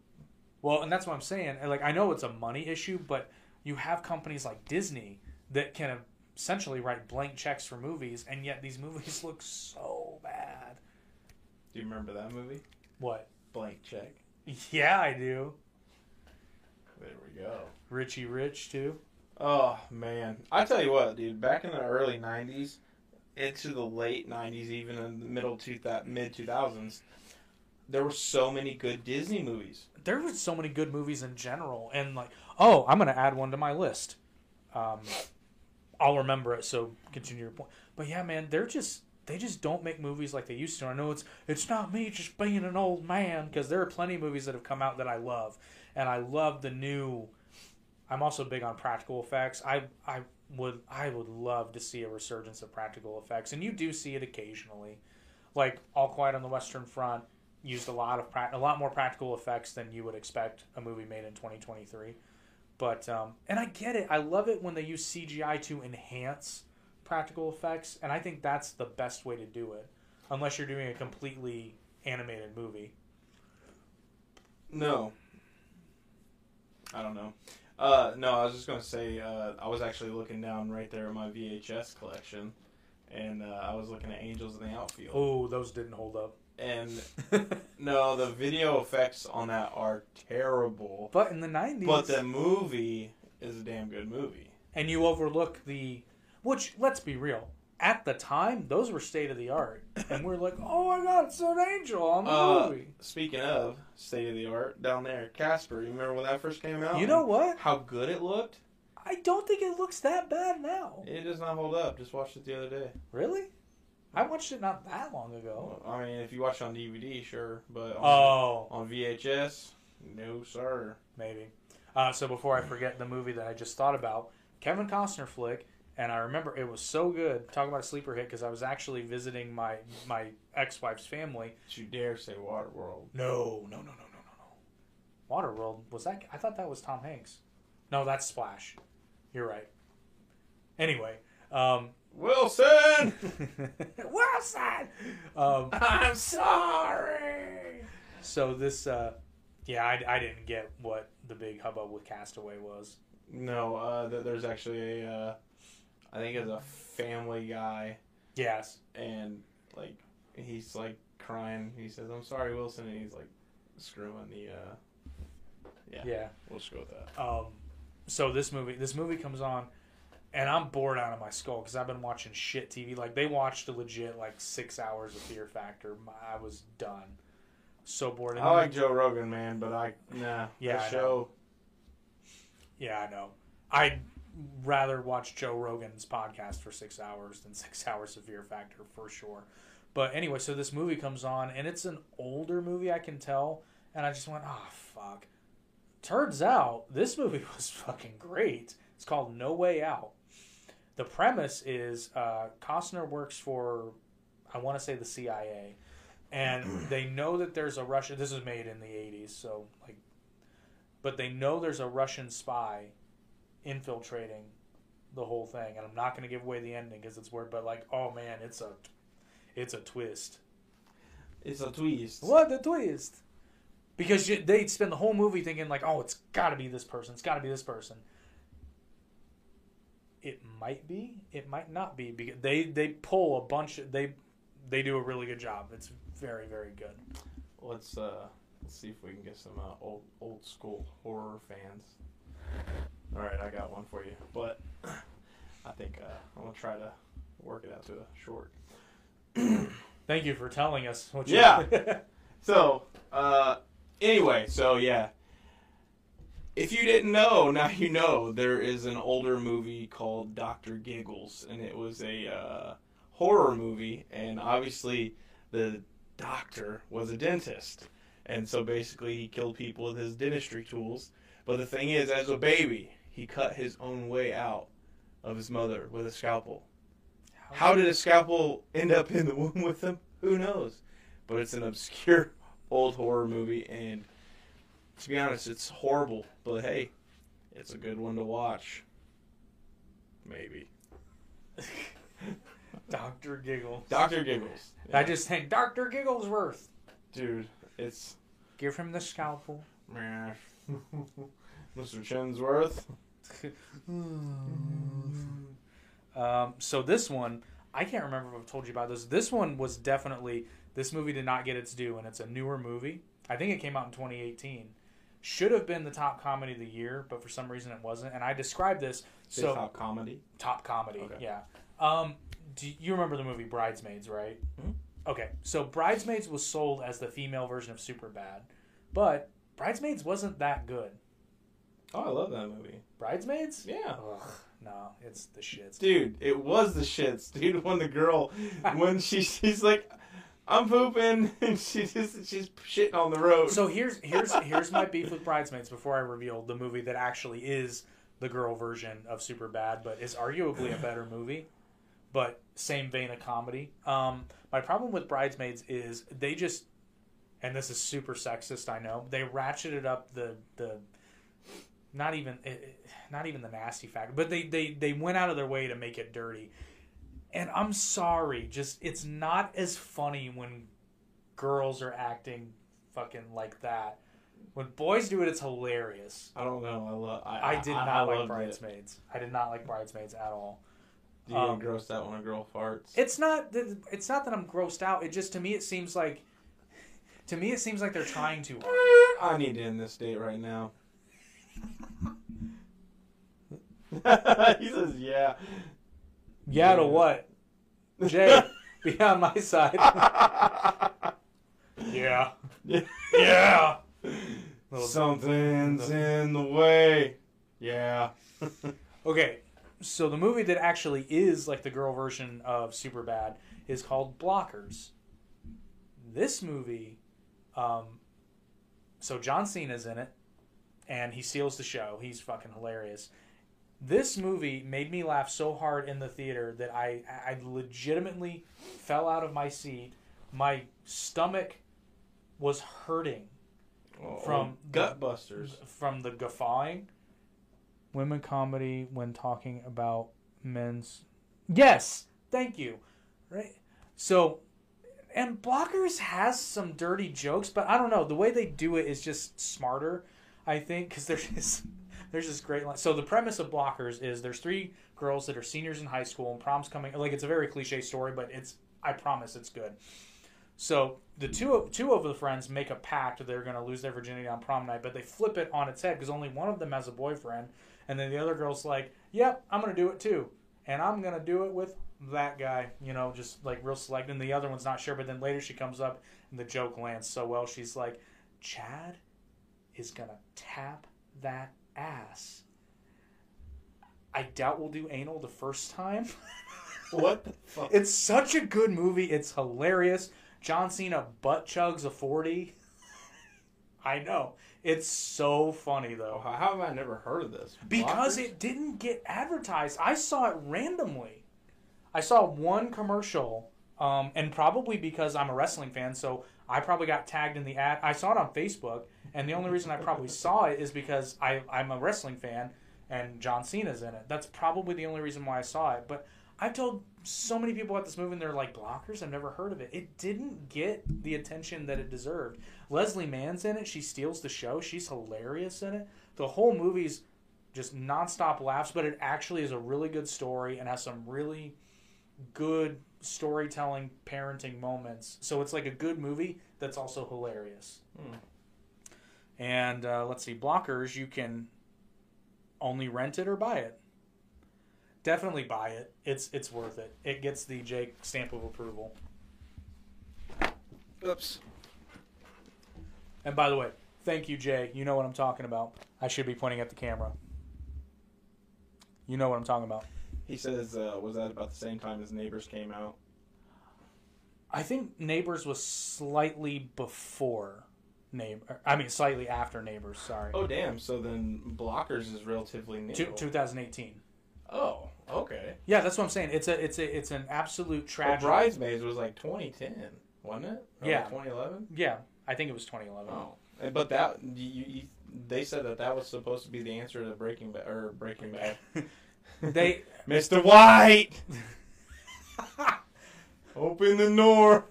Well, and that's what I'm saying. Like, I know it's a money issue, but you have companies like Disney that can essentially write blank checks for movies, and yet these movies look so bad. Do you remember that movie? What? Blank check. Yeah, I do. There we go. Richie Rich too. Oh man, I tell you what, dude. Back in the early '90s, into the late '90s, even in the middle two mid 2000s, there were so many good Disney movies. There were so many good movies in general, and like, oh, I'm gonna add one to my list. Um, I'll remember it. So continue your point. But yeah, man, they're just they just don't make movies like they used to. I know it's it's not me just being an old man because there are plenty of movies that have come out that I love, and I love the new. I'm also big on practical effects. I I would I would love to see a resurgence of practical effects, and you do see it occasionally, like All Quiet on the Western Front used a lot of prac- a lot more practical effects than you would expect a movie made in 2023. But um, and I get it. I love it when they use CGI to enhance practical effects, and I think that's the best way to do it, unless you're doing a completely animated movie. No. I don't know. Uh, no, I was just gonna say uh, I was actually looking down right there at my VHS collection, and uh, I was looking at Angels in the Outfield. Oh, those didn't hold up. And no, the video effects on that are terrible. But in the 90s, But the movie is a damn good movie. and you overlook the, which let's be real. At the time, those were state of the art, and we're like, "Oh my God, it's an angel on the Uh, movie." Speaking of state of the art, down there, Casper. You remember when that first came out? You know what? how good it looked. I don't think it looks that bad now. It does not hold up. Just watched it the other day. Really? I watched it not that long ago. I mean, if you watch it on DVD, sure, but on, Oh, on VHS, no sir. maybe. Uh, so before I forget the movie that I just thought about, Kevin Costner flick, and I remember it was so good. Talk about a sleeper hit because I was actually visiting my my ex wife's family. Don't you dare say Waterworld. No, no, no, no, no, no, no. Waterworld was that? I thought that was Tom Hanks. No, that's Splash. You're right. Anyway, um, Wilson, Wilson. Um, I'm sorry. so this, uh, yeah, I, I didn't get what the big hubbub with Castaway was. No, uh, th- there's actually a, uh, I think as a Family Guy, Yes. and like he's like crying. He says, "I'm sorry, Wilson," and he's like screwing the. Uh, yeah, Yeah. we'll just go with that. Um, so this movie, this movie comes on, and I'm bored out of my skull because I've been watching shit TV. Like they watched a legit like six hours of Fear Factor. I was done. So bored. And I like Joe Rogan, man, but I nah. Yeah, I show. Yeah, I know. I'd rather watch Joe Rogan's podcast for six hours than six hours of Fear Factor for sure. But anyway, so this movie comes on, and it's an older movie, I can tell. And I just went, oh, fuck. Turns out this movie was fucking great. It's called No Way Out. The premise is uh, Costner works for, I want to say the CIA. And they know that there's a Russian, this is made in the 80s, so like but they know there's a Russian spy infiltrating the whole thing, and I'm not going to give away the ending because it's weird. But like, oh man, it's a, it's a twist. It's a twist. What a twist! Because you, they spend the whole movie thinking like, oh, it's got to be this person. It's got to be this person. It might be. It might not be because they they pull a bunch. Of, they they do a really good job. It's very very good. Let's uh, let's see if we can get some uh, old old school horror fans. All right, I got one for you, but I think uh, I'm gonna try to work it out to a short. Thank you for telling us. What you- Yeah. So, uh, anyway, so yeah. If you didn't know, now you know. There is an older movie called Doctor Giggles, and it was a uh, horror movie, and obviously the doctor was a dentist, and so basically he killed people with his dentistry tools. But the thing is, as a baby, he cut his own way out of his mother with a scalpel. How did a scalpel end up in the womb with him? Who knows? But it's an obscure old horror movie, and to be honest, it's horrible. But hey, it's a good one to watch. Maybe. Doctor Giggles. Doctor Giggles. I just think Doctor Gigglesworth. dude, it's Give him the scalpel. Mr. Chinsworth. Um, so this one, I can't remember if I've told you about this. This one was definitely this movie did not get its due, and it's a newer movie. I think it came out in 2018. Should have been the top comedy of the year, but for some reason it wasn't. And I described this Say so top comedy. top comedy. Okay. Yeah. Um, do you remember the movie Bridesmaids, right? Mhm. Okay, so Bridesmaids was sold as the female version of Superbad, but Bridesmaids wasn't that good. Oh, I love that movie. Bridesmaids? Yeah. Ugh, no, it's the shits. Dude, it was the shits, dude. When the girl, when she she's like, I'm pooping, and she just she's shitting on the road. So here's here's here's my beef with Bridesmaids before I reveal the movie that actually is the girl version of Super Bad, but is arguably a better movie, but same vein of comedy. Um, my problem with Bridesmaids is they just, and this is super sexist, I know. They ratcheted up the the, not even eh, eh, not even the nasty factor, but they they they went out of their way to make it dirty. And I'm sorry, just it's not as funny when girls are acting fucking like that. When boys do it, it's hilarious. I don't know. I love. I, I did I, not I like loved it. Bridesmaids. I did not like Bridesmaids at all. Do you Um, grossed out when a girl farts? It's not. that- It's not that I'm grossed out. It just to me it seems like, to me it seems like they're trying too hard. I need to end this date right now. He says, "Yeah." Yeah, to what? Jay, be on my side. yeah. Yeah. Something's in the way. Yeah. Okay, so the movie that actually is like the girl version of Superbad is called Blockers. This movie, um, so John Cena's in it, and he steals the show. He's fucking hilarious. This movie made me laugh so hard in the theater that I, I legitimately fell out of my seat. My stomach was hurting oh, From oh, Gutbusters. from the guffawing. Women comedy when talking about men's. Yes, thank you. Right. So, and Blockers has some dirty jokes, but I don't know the way they do it is just smarter. I think because there's this there's this great line. So the premise of Blockers is there's three girls that are seniors in high school and prom's coming. Like it's a very cliche story, but it's I promise it's good. So the two of two of the friends make a pact they're going to lose their virginity on prom night, but they flip it on its head because only one of them has a boyfriend, and then the other girl's like, "Yep, I'm going to do it too, and I'm going to do it with that guy." You know, just like real select. And the other one's not sure, but then later she comes up and the joke lands so well. She's like, "Chad is going to tap that ass." I doubt we'll do anal the first time. What the fuck? It's such a good movie. It's hilarious. John Cena butt chugs a 40. I know. It's so funny Oh, though. how how have I never heard of this? Because Blockers? it didn't get advertised. I saw it randomly. I saw one commercial, um, and probably because I'm a wrestling fan, so I probably got tagged in the ad. I saw it on Facebook, and the only reason I probably saw it is because I, I'm a wrestling fan and John Cena's in it. That's probably the only reason why I saw it. But I've told so many people about this movie, and they're like, blockers? I've never heard of it. It didn't get the attention that it deserved. Leslie Mann's in it. She steals the show. She's hilarious in it. The whole movie's just nonstop laughs, but it actually is a really good story and has some really good storytelling, parenting moments. So it's like a good movie that's also hilarious. Hmm. And uh, let's see, Blockers, you can only rent it or buy it. Definitely buy it. It's it's worth it. It gets the Jake stamp of approval. Oops. And by the way, thank you, Jay. You know what I'm talking about. I should be pointing at the camera. You know what I'm talking about. He says, uh, was that about the same time as Neighbors came out? I think Neighbors was slightly before Neighbor. I mean, slightly after Neighbors. Sorry, Oh damn! So then Blockers is relatively new. Two- 2018. Oh, okay. Yeah, that's what I'm saying. It's a it's a it's an absolute Well, tragedy. Bridesmaids was like 2010, wasn't it? Or Yeah. 2011. yeah, I think it was 2011. Oh, And- but that you, you, they said that that was supposed to be the answer to Breaking Bad or Breaking Bad. They Mr. White, open the door.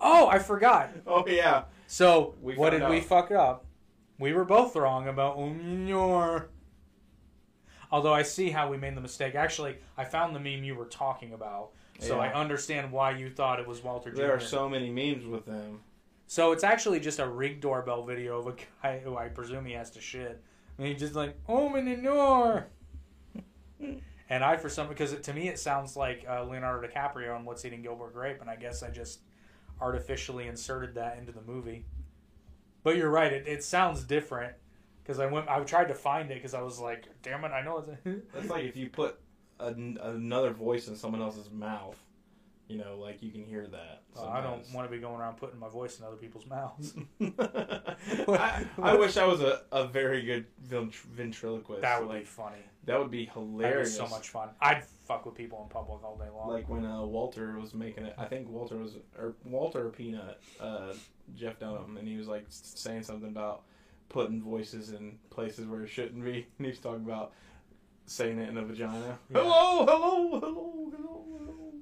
oh, I forgot. oh yeah. So We what did we out. fuck up? We were both wrong about Uminor. Although I see how we made the mistake. Actually, I found the meme you were talking about, so I understand why you thought it was Walter Jr. There are so many memes with them. So it's actually just a Ring doorbell video of a guy who I presume he has to shit. And he just like, the door. and I, for some, because it, to me it sounds like uh, Leonardo DiCaprio on What's Eating Gilbert Grape, and I guess I just artificially inserted that into the movie. But you're right, it, it sounds different. Because I went, I tried to find it because I was like, damn it, I know it's. A That's like if you put an, another voice in someone else's mouth. You know, like you can hear that. Oh, I don't want to be going around putting my voice in other people's mouths. I, I wish I was a, a very good ventriloquist. That would be funny. That would be That'd be hilarious. so much fun. I'd fuck with people in public all day long. Like when uh, Walter was making it, I think Walter was or Walter or Peanut, uh, Jeff Dunham, and he was like saying something about putting voices in places where it shouldn't be, and he was talking about saying it in a vagina. Yeah. Hello, hello, hello, hello, hello.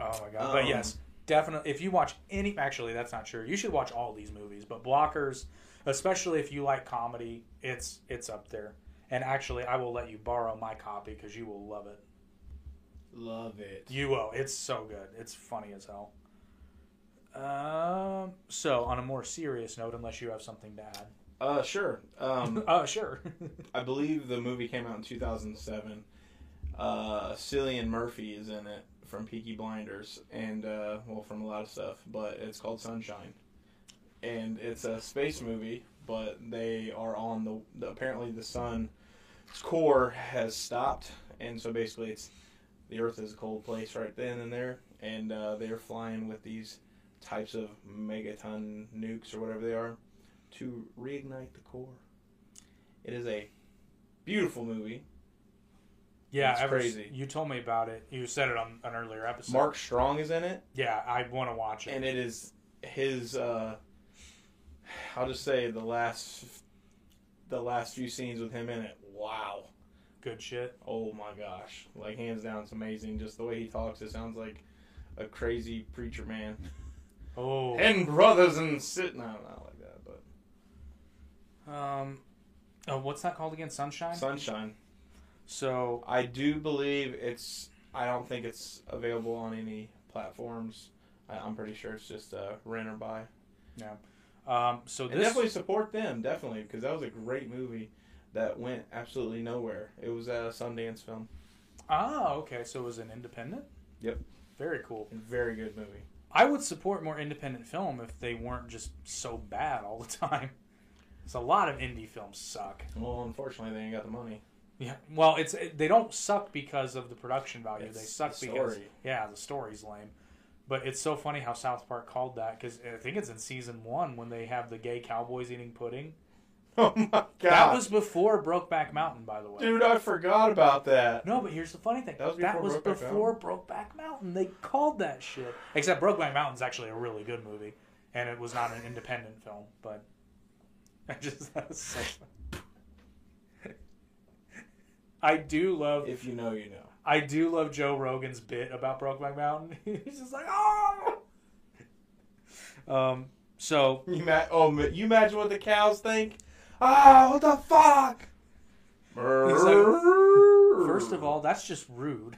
Oh my god! but Um, yes, definitely. If you watch any, actually, that's not true. You should watch all these movies, but Blockers, especially if you like comedy, it's it's up there. And actually, I will let you borrow my copy because you will love it. Love it. You will. It's so good. It's funny as hell. Um. So, on a more serious note, unless you have something to add, Uh, sure. Um, uh, sure. I believe the movie came out in 2007. Uh, Cillian Murphy is in it from Peaky Blinders, and uh, well, from a lot of stuff. But it's called Sunshine, and it's a space movie. But they are on the, the apparently the sun's core has stopped, and so basically it's the Earth is a cold place right then and there, and uh, they're flying with these types of megaton nukes or whatever they are to reignite the core. It is a beautiful movie. yeah, It's ever, crazy. You told me about it. You said it on an earlier episode. Mark Strong is in it, Yeah, I want to watch it. and it is his. Uh, I'll just say the last, the last few scenes with him in it. Wow. Good shit. Oh my gosh! Like hands down, it's amazing. Just the way he talks, it sounds like a crazy preacher man. Oh. And brothers and sit. No, not like that, but Um, oh, what's that called again? Sunshine. Sunshine. so I do believe it's. I don't think it's available on any platforms. I, I'm pretty sure it's just uh, rent or buy. Um, so And this definitely support them, definitely, because that was a great movie that went absolutely nowhere. It was a Sundance film. ah okay, so it was an independent. Yep. Very cool. A very good movie. I would support more independent film if they weren't just so bad all the time. Because a lot of indie films suck. Well, unfortunately, they ain't got the money. Yeah. Well, it's they don't suck because of the production value. It's they suck the because story. yeah, the story's lame. But it's so funny how South Park called that because I think it's in season one when they have the gay cowboys eating pudding. Oh my god! That was before Brokeback Mountain, by the way. dude. I forgot about that. No, but here's the funny thing. That was before Brokeback before Brokeback Mountain. They called that shit. Except Brokeback Mountain's actually a really good movie, and it was not an independent film. But I just that's so funny. I do love If you know, you know. I do love Joe Rogan's bit about Brokeback Mountain. He's just like oh. Um. So You ma- oh, you imagine what the cows think? Ah, what the fuck? First of all, that's just rude.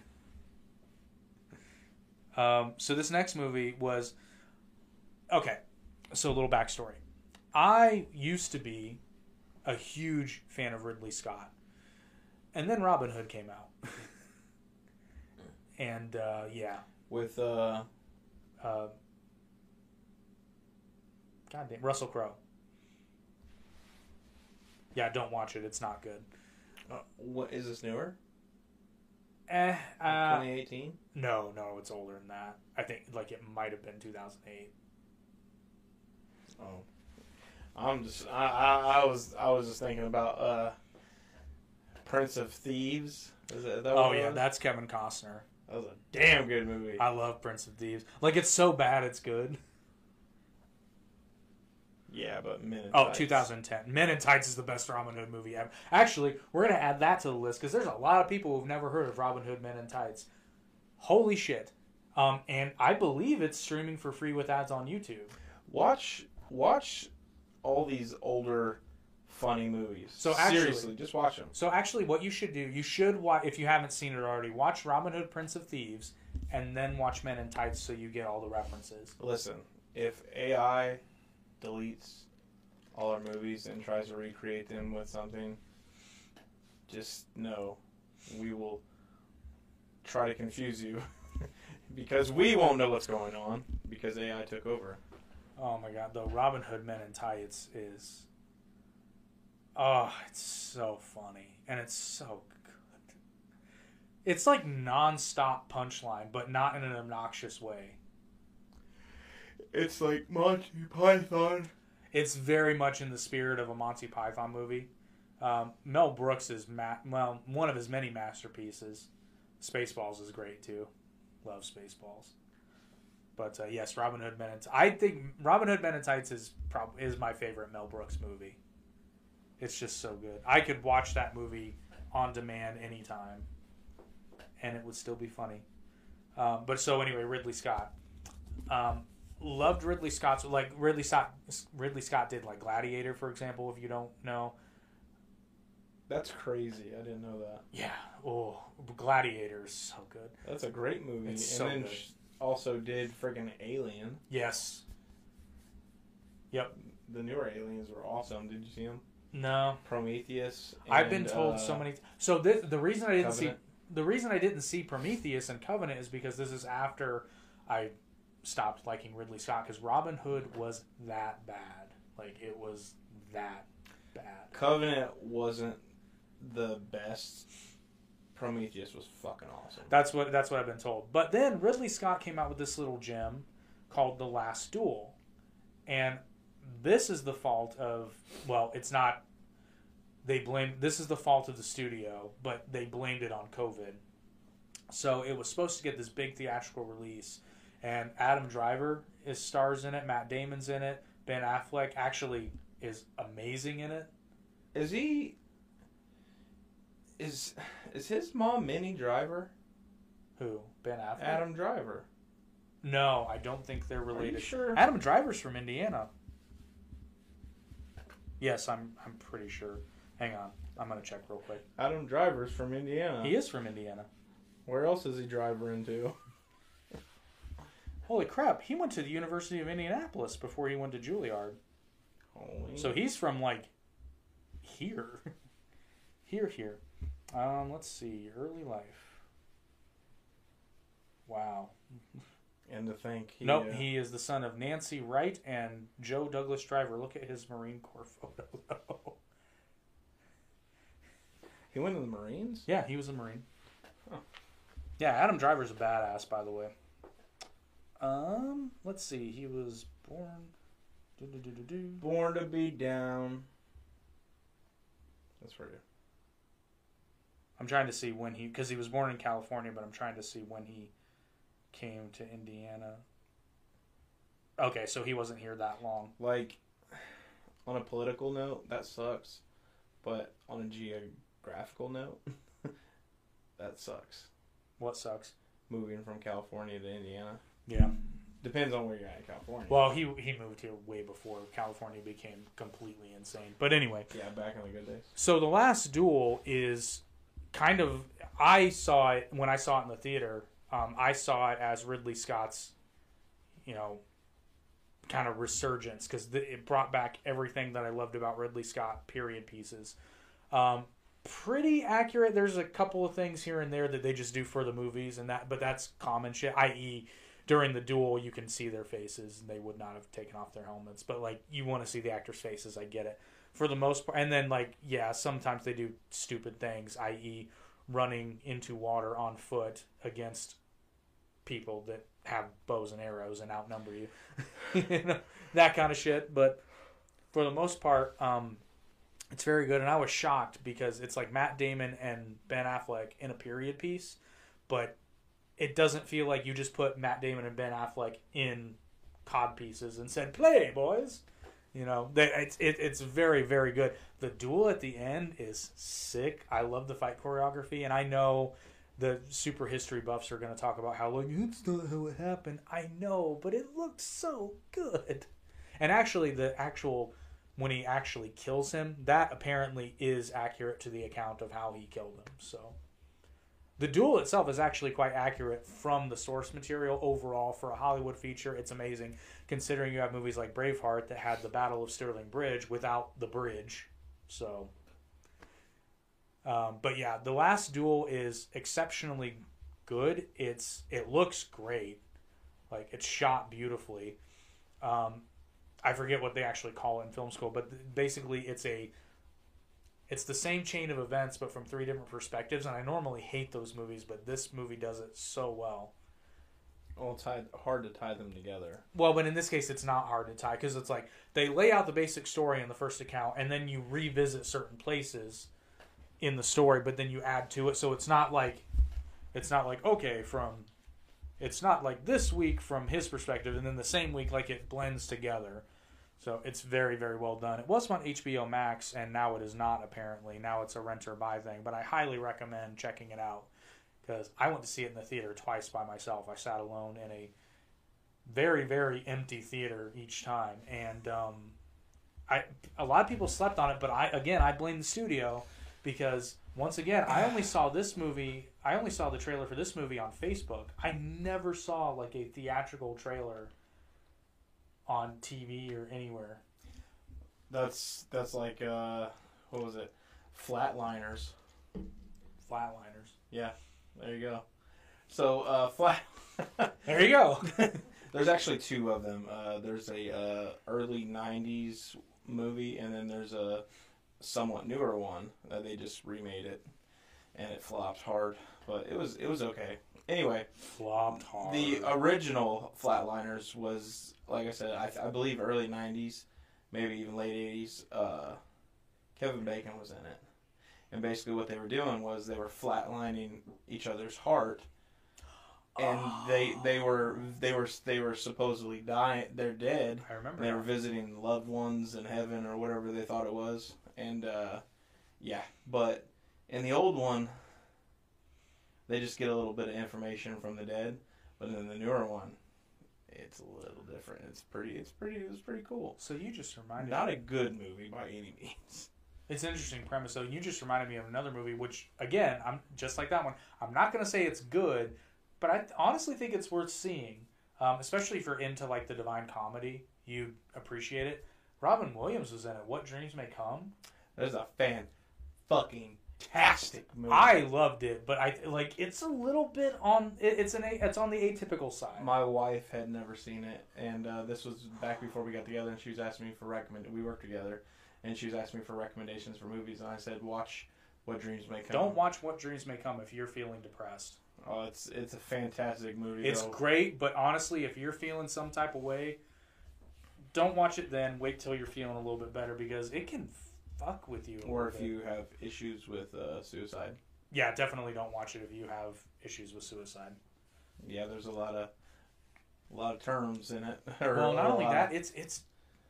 Um, so this next movie was okay. So a little backstory. I used to be a huge fan of Ridley Scott, and then Robin Hood came out, and uh, yeah, with uh, uh, goddamn Russell Crowe. Yeah, don't watch it. It's not good. uh, what is this newer? Eh, uh, 2018. no, no, it's older than that. I think like it might have been 2008. Oh, I'm just I, I, I was I was just thinking about uh Prince of Thieves. Is that, is that Oh yeah, that's Kevin Costner. That was a damn good movie. I love Prince of Thieves. Like it's so bad it's good. yeah, but Men in Oh, Tights. 2010. Men in Tights is the best Robin Hood movie ever. Actually, we're gonna add that to the list because there's a lot of people who've never heard of Robin Hood Men in Tights. Holy shit! Um, and I believe it's streaming for free with ads on YouTube. Watch watch all these older funny movies. So actually- seriously, just watch them. So actually, what you should do, you should watch if you haven't seen it already, watch Robin Hood Prince of Thieves, and then watch Men in Tights so you get all the references. Listen, if AI deletes all our movies and tries to recreate them with something, just know we will try to confuse you because we won't know what's going on because AI took over. Oh my god, The Robin Hood Men in Tights is Oh, it's so funny. And it's so good. It's like non-stop punchline, but not in an obnoxious way. It's like Monty Python. It's very much in the spirit of a Monty Python movie. Um, Mel Brooks is ma- well one of his many masterpieces. Spaceballs is great too. Love Spaceballs. But uh, yes, Robin Hood Men in Tights. I think Robin Hood Men in Tights is prob- is my favorite Mel Brooks movie. It's just so good. I could watch that movie on demand anytime, and it would still be funny. Um, but so anyway, Ridley Scott. Um, loved Ridley Scott's like Ridley Scott. Ridley Scott did like Gladiator, for example. If you don't know, That's crazy. I didn't know that. yeah. Oh, Gladiator is so good. That's a great movie. It's and so then good. also did friggin' Alien. Yes. Yep. The newer aliens were awesome. Did you see them? No. Prometheus. I've been told uh, so many. So this, the reason I didn't see the reason I didn't see Prometheus and Covenant is because this is after I stopped liking Ridley Scott because Robin Hood was that bad. Like it was that bad. Covenant wasn't the best. Prometheus was fucking awesome. That's what that's what I've been told. But then Ridley Scott came out with this little gem called The Last Duel. And this is the fault of well, it's not they blame this is the fault of the studio, but they blamed it on COVID. So it was supposed to get this big theatrical release and Adam Driver is stars in it, Matt Damon's in it, Ben Affleck actually is amazing in it. Is he? Is is his mom Minnie Driver? Who? Ben Affleck? Adam Driver. No, I don't think they're Are you related. sure? Adam Driver's from Indiana. Yes, I'm. I'm pretty sure. Hang on, I'm gonna check real quick. Adam Driver's from Indiana. He is from Indiana. Where else is he driver into? Holy crap! He went to the University of Indianapolis before he went to Juilliard. Holy. So he's from like here, here, here. Um, let's see, early life. Wow. and to think he. nope, uh, he is the son of Nancy Wright and Joe Douglas Driver. Look at his Marine Corps photo. he went to the Marines. Yeah, he was a Marine. Huh. Yeah, Adam Driver's a badass, by the way. Um, let's see. He was born. Born to be down. That's right. I'm trying to see when he, because he was born in California, but I'm trying to see when he came to Indiana. Okay, so he wasn't here that long. Like, on a political note, that sucks. But on a geographical note, that sucks. What sucks? Moving from California to Indiana. Yeah. Depends on where you're at in California. Well, he he moved here way before California became completely insane. But anyway, yeah, back in the good days. So the last duel is kind of I saw it when I saw it in the theater. Um, I saw it as Ridley Scott's, you know, kind of resurgence because it brought back everything that I loved about Ridley Scott period pieces. Um, pretty accurate. There's a couple of things here and there that they just do for the movies and that, but that's common shit. I.e., during the duel, you can see their faces and they would not have taken off their helmets. But like, you want to see the actors' faces. I get it for the most part. And then like, yeah, sometimes they do stupid things, i.e., running into water on foot against people that have bows and arrows and outnumber you. you know, that kind of shit. But for the most part, um, it's very good. And I was shocked because it's like Matt Damon and Ben Affleck in a period piece, but it doesn't feel like you just put Matt Damon and Ben Affleck in cod pieces and said, "Play, boys." You know, they, it's it, it's very very good. The duel at the end is sick. I love the fight choreography, and I know the super history buffs are going to talk about how like it's not how it happened. I know, but it looked so good. And actually, the actual when he actually kills him, that apparently is accurate to the account of how he killed him. So the duel itself is actually quite accurate from the source material overall for a Hollywood feature. It's amazing considering you have movies like Braveheart that had the Battle of Stirling Bridge without the bridge. So, um, but yeah, the last duel is exceptionally good. It's it looks great, like it's shot beautifully. Um, I forget what they actually call it in film school, but basically it's a it's the same chain of events but from three different perspectives and I normally hate those movies, but this movie does it so well. Well, it's hard to tie them together. Well, but in this case, it's not hard to tie because it's like they lay out the basic story in the first account, and then you revisit certain places in the story, but then you add to it. So it's not like it's not like okay from it's not like this week from his perspective, and then the same week like it blends together. So it's very very well done. It was on HBO Max, and now it is not apparently. Now it's a rent or buy thing, but I highly recommend checking it out because I went to see it in the theater twice by myself. I sat alone in a very very empty theater each time, and um, I a lot of people slept on it, but I again I blame the studio because once again I only saw this movie. I only saw the trailer for this movie on Facebook. I never saw like a theatrical trailer on TV or anywhere. That's that's like uh, what was it? Flatliners. Flatliners. Yeah, there you go. So uh, flat. there you go. there's actually two of them. Uh, there's a uh, early '90s movie, and then there's a somewhat newer one that they just remade it, and it flopped hard, but it was it was okay. Anyway, flopped hard. The original Flatliners was like I said, I, I believe early '90s, maybe even late '80s. Uh, Kevin Bacon was in it, and basically what they were doing was they were flatlining each other's heart and they they were they were they were supposedly dying. They're dead. I remember. They were visiting loved ones in heaven or whatever they thought it was, and uh, yeah. But in the old one, they just get a little bit of information from the dead. But in the newer one, it's a little different. It's pretty. It's pretty. It was pretty cool. So you just reminded. Me. Not me. a good movie by any means. It's an interesting premise. So you just reminded me of another movie, which again, I'm just like that one. I'm not going to say it's good but I honestly think it's worth seeing, um, especially if you're into like the Divine Comedy. You appreciate it. Robin Williams was in it. What Dreams May Come. That is a fan fucking tastic movie. I loved it, but I like it's a little bit on. It, it's an it's on the atypical side. My wife had never seen it, and uh, this was back before we got together, and she was asking me for recommend. We worked together, and she was asking me for recommendations for movies, and I said, watch What Dreams May Come. Don't watch What Dreams May Come if you're feeling depressed. Oh, it's it's a fantastic movie. It's though. great, but honestly, if you're feeling some type of way, don't watch it then. Wait till you're feeling a little bit better because it can fuck with you. or if bit. you have issues with uh, suicide. Yeah, definitely don't watch it if you have issues with suicide. Yeah, there's a lot of a lot of terms in it. well, not only that, it's it's.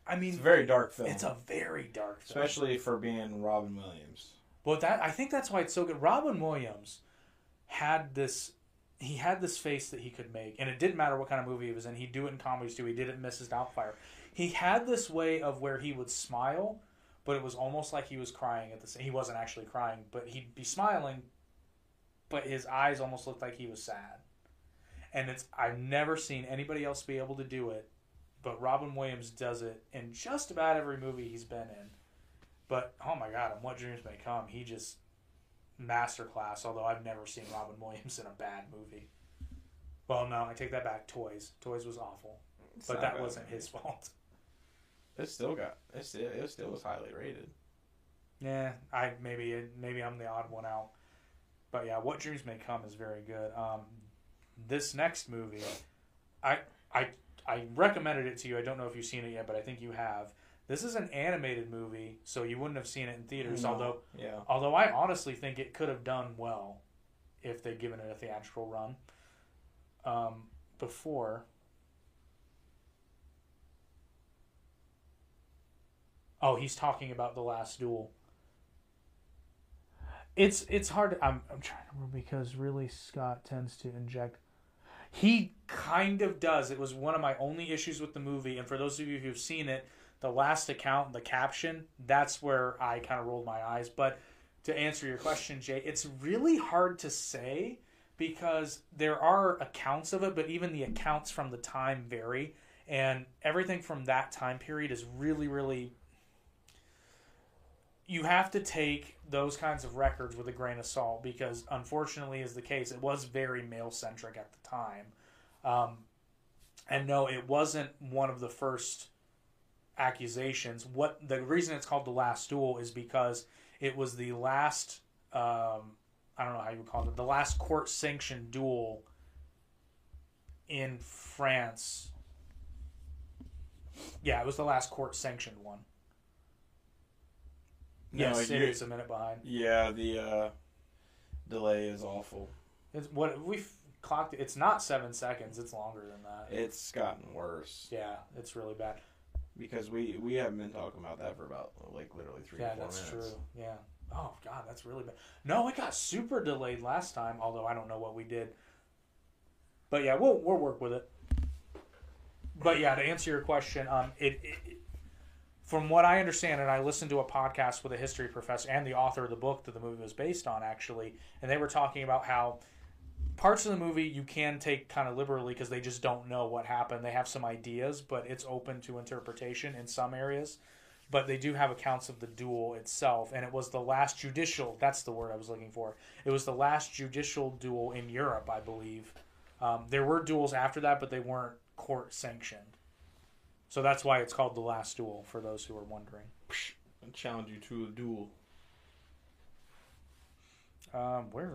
I mean, it's a very dark film. It's a very dark, film. especially for being Robin Williams. Well, that I think that's why it's so good. Robin Williams had this he had this face that he could make, and it didn't matter what kind of movie he was in. He'd do it in comedies too. He did it in Mrs. Doubtfire. He had this way of where he would smile, but it was almost like he was crying at the same. He wasn't actually crying, but he'd be smiling, but his eyes almost looked like he was sad. And it's I've never seen anybody else be able to do it, but Robin Williams does it in just about every movie he's been in. But oh my God, and what dreams may come, he just masterclass. Although I've never seen Robin Williams in a bad movie. Well, no, I take that back. Toys, Toys was awful, it's but that wasn't his fault. It still got it. Still, it still was highly rated. Yeah, I maybe maybe I'm the odd one out. but yeah, What Dreams May Come is very good. Um, this next movie, I I I recommended it to you. I don't know if you've seen it yet, but I think you have. This is an animated movie, so you wouldn't have seen it in theaters. No. Although Yeah. although I honestly think it could have done well if they'd given it a theatrical run. Um, before. Oh, he's talking about the last duel. It's it's hard. I'm I'm trying to remember because Ridley Scott tends to inject. He kind of does. It was one of my only issues with the movie, and for those of you who've seen it, the last account, the caption, that's where I kind of rolled my eyes. But to answer your question, Jay, it's really hard to say because there are accounts of it, but even the accounts from the time vary, and everything from that time period is really, really. You have to take those kinds of records with a grain of salt because, unfortunately, is the case. It was very male centric at the time, um, and no, it wasn't one of the first accusations. What the reason it's called the last duel is because it was the last. Um, I don't know how you would call it. The last court sanctioned duel in France. Yeah, it was the last court sanctioned one. Yes, it you're- a minute behind. Yeah, the uh, delay is awful. It's what we've clocked. It's not seven seconds. It's longer than that. It's gotten worse yeah, it's really bad. because we we haven't been talking about that for about like literally three. Yeah, that's minutes. true. Yeah. Oh God, that's really bad. No, it got super delayed last time. Although I don't know what we did. But yeah, we'll we'll work with it. But yeah, to answer your question, um, it, it it- from what I understand, and I listened to a podcast with a history professor and the author of the book that the movie was based on, actually, and they were talking about how parts of the movie you can take kind of liberally because they just don't know what happened. They have some ideas, but it's open to interpretation in some areas. But they do have accounts of the duel itself and it was the last judicial that's the word i was looking for. It was the last judicial duel in europe i believe. Um, there were duels after that but they weren't court sanctioned so that's why it's called the last duel for those who are wondering I challenge you to a duel. um, where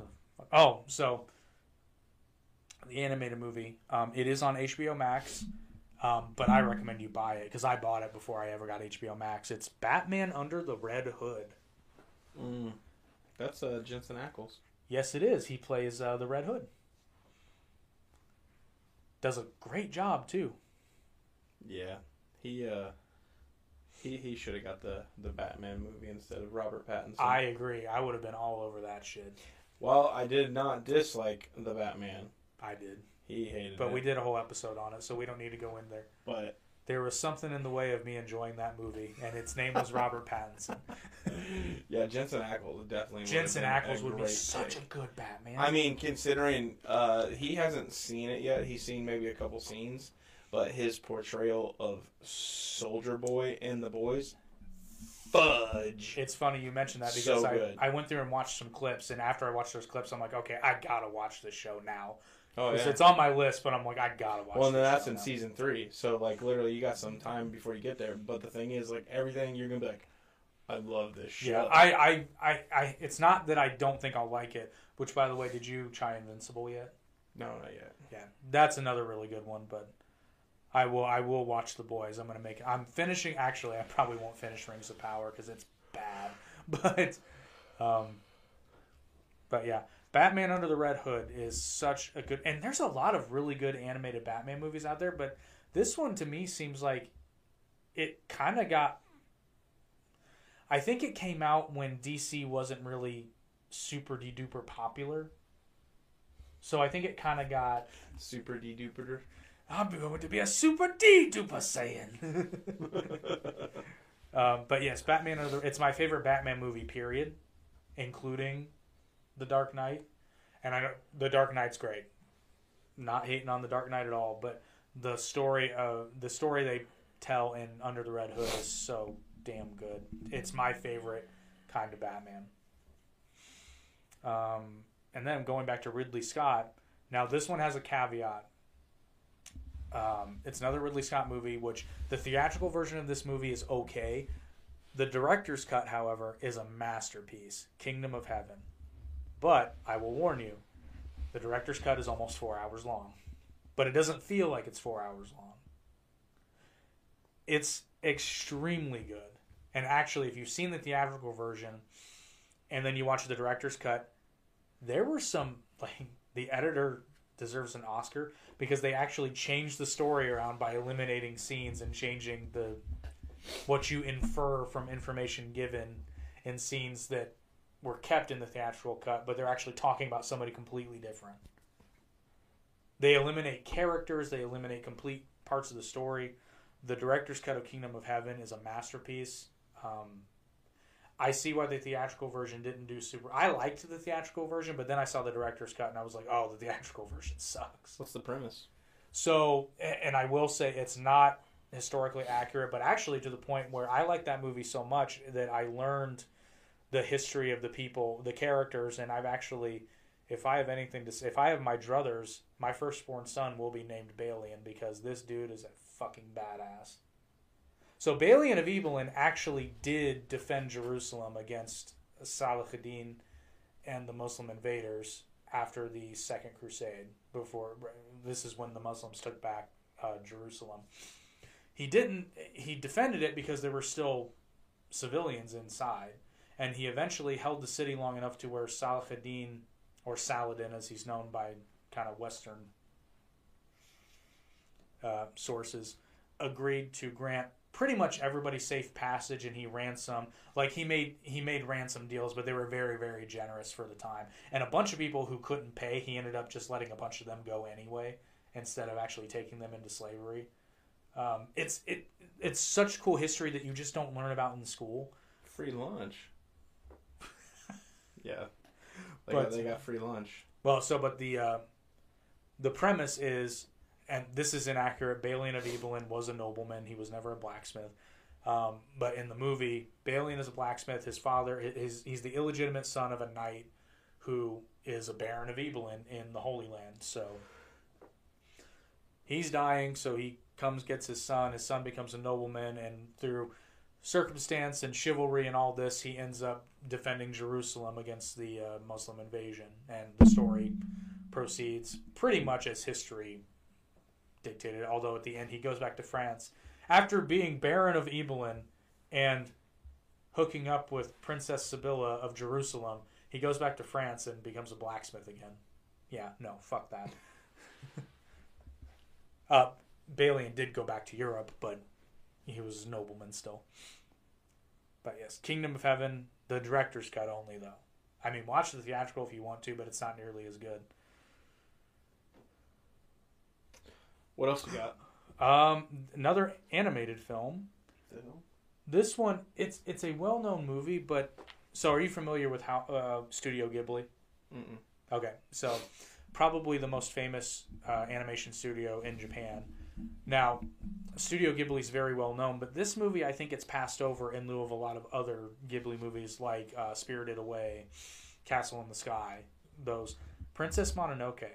oh so the animated movie um, it is on hbo max um, but i recommend you buy it because i bought it before i ever got hbo max it's batman under the red hood Mm. That's uh, Jensen Ackles. Yes, it is. He plays uh, the Red Hood. Does a great job too. Yeah, he uh, he he should have got the the Batman movie instead of Robert Pattinson. I agree. I would have been all over that shit. well, I did not dislike the Batman. I did, He hated it. but it. we did a whole episode on it, so we don't need to go in there. But There was something in the way of me enjoying that movie, and its name was Robert Pattinson. yeah, Jensen Ackles definitely. Jensen Ackles would be such pick. a good Batman. I mean, considering uh, he hasn't seen it yet, he's seen maybe a couple scenes, but his portrayal of Soldier Boy in The Boys, fudge. it's funny you mentioned that So because I, good. I went through and watched some clips, and after I watched those clips, I'm like, okay, I gotta watch this show now. Oh 'Cause yeah. It's on my list, but I'm like, I gotta watch. Well, and then this that's show in now. season three, so like literally, you got some time before you get there. But the thing is, like everything, you're gonna be like, I love this show. Yeah, I, I, I, I, it's not that I don't think I'll like it. Which, by the way, did you try Invincible yet? no, not yet. Yeah, that's another really good one. But I will, I will watch the boys. I'm gonna make. I'm finishing. Actually, I probably won't finish Rings of Power because it's bad. But, um, but yeah, Batman Under the Red Hood is such a good. And there's a lot of really good animated Batman movies out there, but this one to me seems like it kind of got. I think it came out when DC wasn't really super de duper popular. So I think it kind of got. Super D duper. I'm going to be a super D duper Saiyan. um, but yes, Batman. Are the, it's my favorite Batman movie. Period, including the Dark Knight. And I the Dark Knight's great. Not hating on the Dark Knight at all, but the story of the story they tell in Under the Red Hood is so damn good. It's my favorite kind of Batman. Um, and then going back to Ridley Scott. Now this one has a caveat. Um, it's another Ridley Scott movie, which the theatrical version of this movie is okay. The director's cut, however, is a masterpiece. Kingdom of Heaven. But I will warn you, the director's cut is almost four hours long, but it doesn't feel like it's four hours long. It's extremely good. And actually, if you've seen the theatrical version and then you watch the director's cut, there were some, like, the editor deserves an Oscar because they actually changed the story around by eliminating scenes and changing the what you infer from information given in scenes that were kept in the theatrical cut, but they're actually talking about somebody completely different. They eliminate characters, they eliminate complete parts of the story. The director's cut of Kingdom of Heaven is a masterpiece. Um, I see why the theatrical version didn't do super. I liked the theatrical version, but then I saw the director's cut and I was like, oh, the theatrical version sucks. What's the premise? So, and I will say it's not historically accurate, but actually to the point where I like that movie so much that I learned the history of the people, the characters, and I've actually, if I have anything to say, if I have my druthers, my firstborn son will be named Balian because this dude is a fucking badass. So Balian of Ibelin actually did defend Jerusalem against Salahuddin and the Muslim invaders after the Second Crusade. Before this is when the Muslims took back uh, Jerusalem. He didn't. He defended it because there were still civilians inside, and he eventually held the city long enough to where Salahuddin, or Saladin as he's known by kind of Western uh, sources, agreed to grant pretty much everybody safe passage and he ransom like he made he made ransom deals but they were very very generous for the time and a bunch of people who couldn't pay he ended up just letting a bunch of them go anyway instead of actually taking them into slavery um, it's it it's such cool history that you just don't learn about in school Free lunch. yeah. They, But- got, they got free lunch. Well, so but the uh, the premise is, and this is inaccurate. Balian of Ibelin was a nobleman. He was never a blacksmith. Um, but in the movie, Balian is a blacksmith. His father, his, he's the illegitimate son of a knight who is a baron of Ibelin in the Holy Land. So he's dying. So he comes, gets his son. His son becomes a nobleman, and through circumstance and chivalry and all this, he ends up defending Jerusalem against the uh, Muslim invasion. And the story proceeds pretty much as history dictated, although at the end he goes back to France. After being Baron of Ibelin and hooking up with Princess Sibylla of Jerusalem, he goes back to France and becomes a blacksmith again. Yeah, no, fuck that. uh, Balian did go back to Europe, but he was a nobleman still. But yes, Kingdom of Heaven, the director's cut only though. I mean, watch the theatrical if you want to, but it's not nearly as good. What else you got? Um, another animated film. This one, it's it's a well known movie, but so are you familiar with how uh, Studio Ghibli? Mm-mm. Okay, so probably the most famous uh, animation studio in Japan. Now, Studio Ghibli is very well known, but this movie I think it's passed over in lieu of a lot of other Ghibli movies like uh, Spirited Away, Castle in the Sky, those. Princess Mononoke.